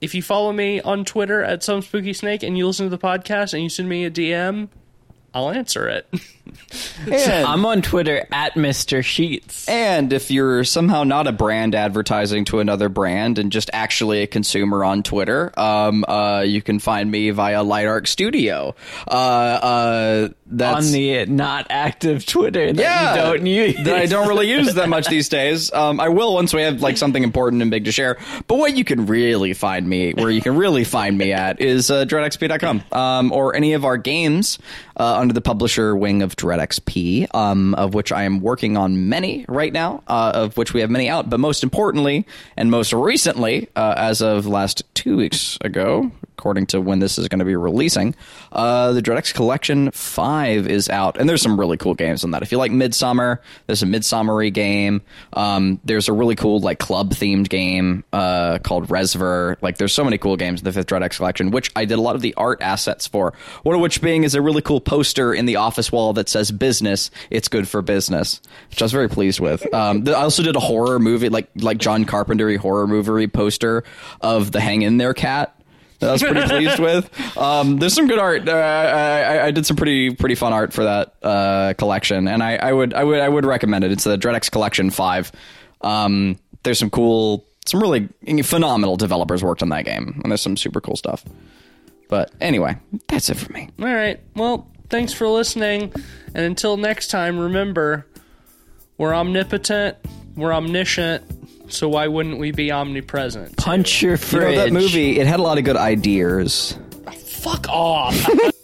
if you follow me on Twitter at some spooky snake and you listen to the podcast and you send me a DM, I'll answer it. And, I'm on Twitter at Mr. Sheets. and if you're somehow not a brand advertising to another brand and just actually a consumer on Twitter, um, uh, you can find me via Light Arc Studio. Uh, uh, that's on the not active Twitter that yeah, you don't use. that I don't really use that much these days. Um, I will once we have like something important and big to share. But what you can really find me, where you can really find me at, is uh, dreadxp.com um, or any of our games uh, under the publisher wing of DreadXP, um, of which I am working on many right now, uh, of which we have many out. But most importantly, and most recently, uh, as of last two weeks ago, according to when this is going to be releasing, uh, the DreadX Collection 5 is out. And there's some really cool games on that. If you like Midsummer, there's a Midsummery game. Um, there's a really cool, like, club themed game uh, called Resver. Like, there's so many cool games in the 5th DreadX Collection, which I did a lot of the art assets for. One of which being is a really cool poster in the office wall that says business, it's good for business, which I was very pleased with. Um, I also did a horror movie, like, like John Carpenter horror movie poster of the Hang In There cat that I was pretty pleased with. Um, there's some good art. Uh, I, I, I did some pretty pretty fun art for that uh, collection, and I, I would I would I would recommend it. It's the DreadX Collection Five. Um, there's some cool, some really phenomenal developers worked on that game, and there's some super cool stuff. But anyway, that's it for me. All right. Well, thanks for listening. And until next time, remember we're omnipotent, we're omniscient, so why wouldn't we be omnipresent? Punch your You fridge. know that movie? It had a lot of good ideas. Fuck off.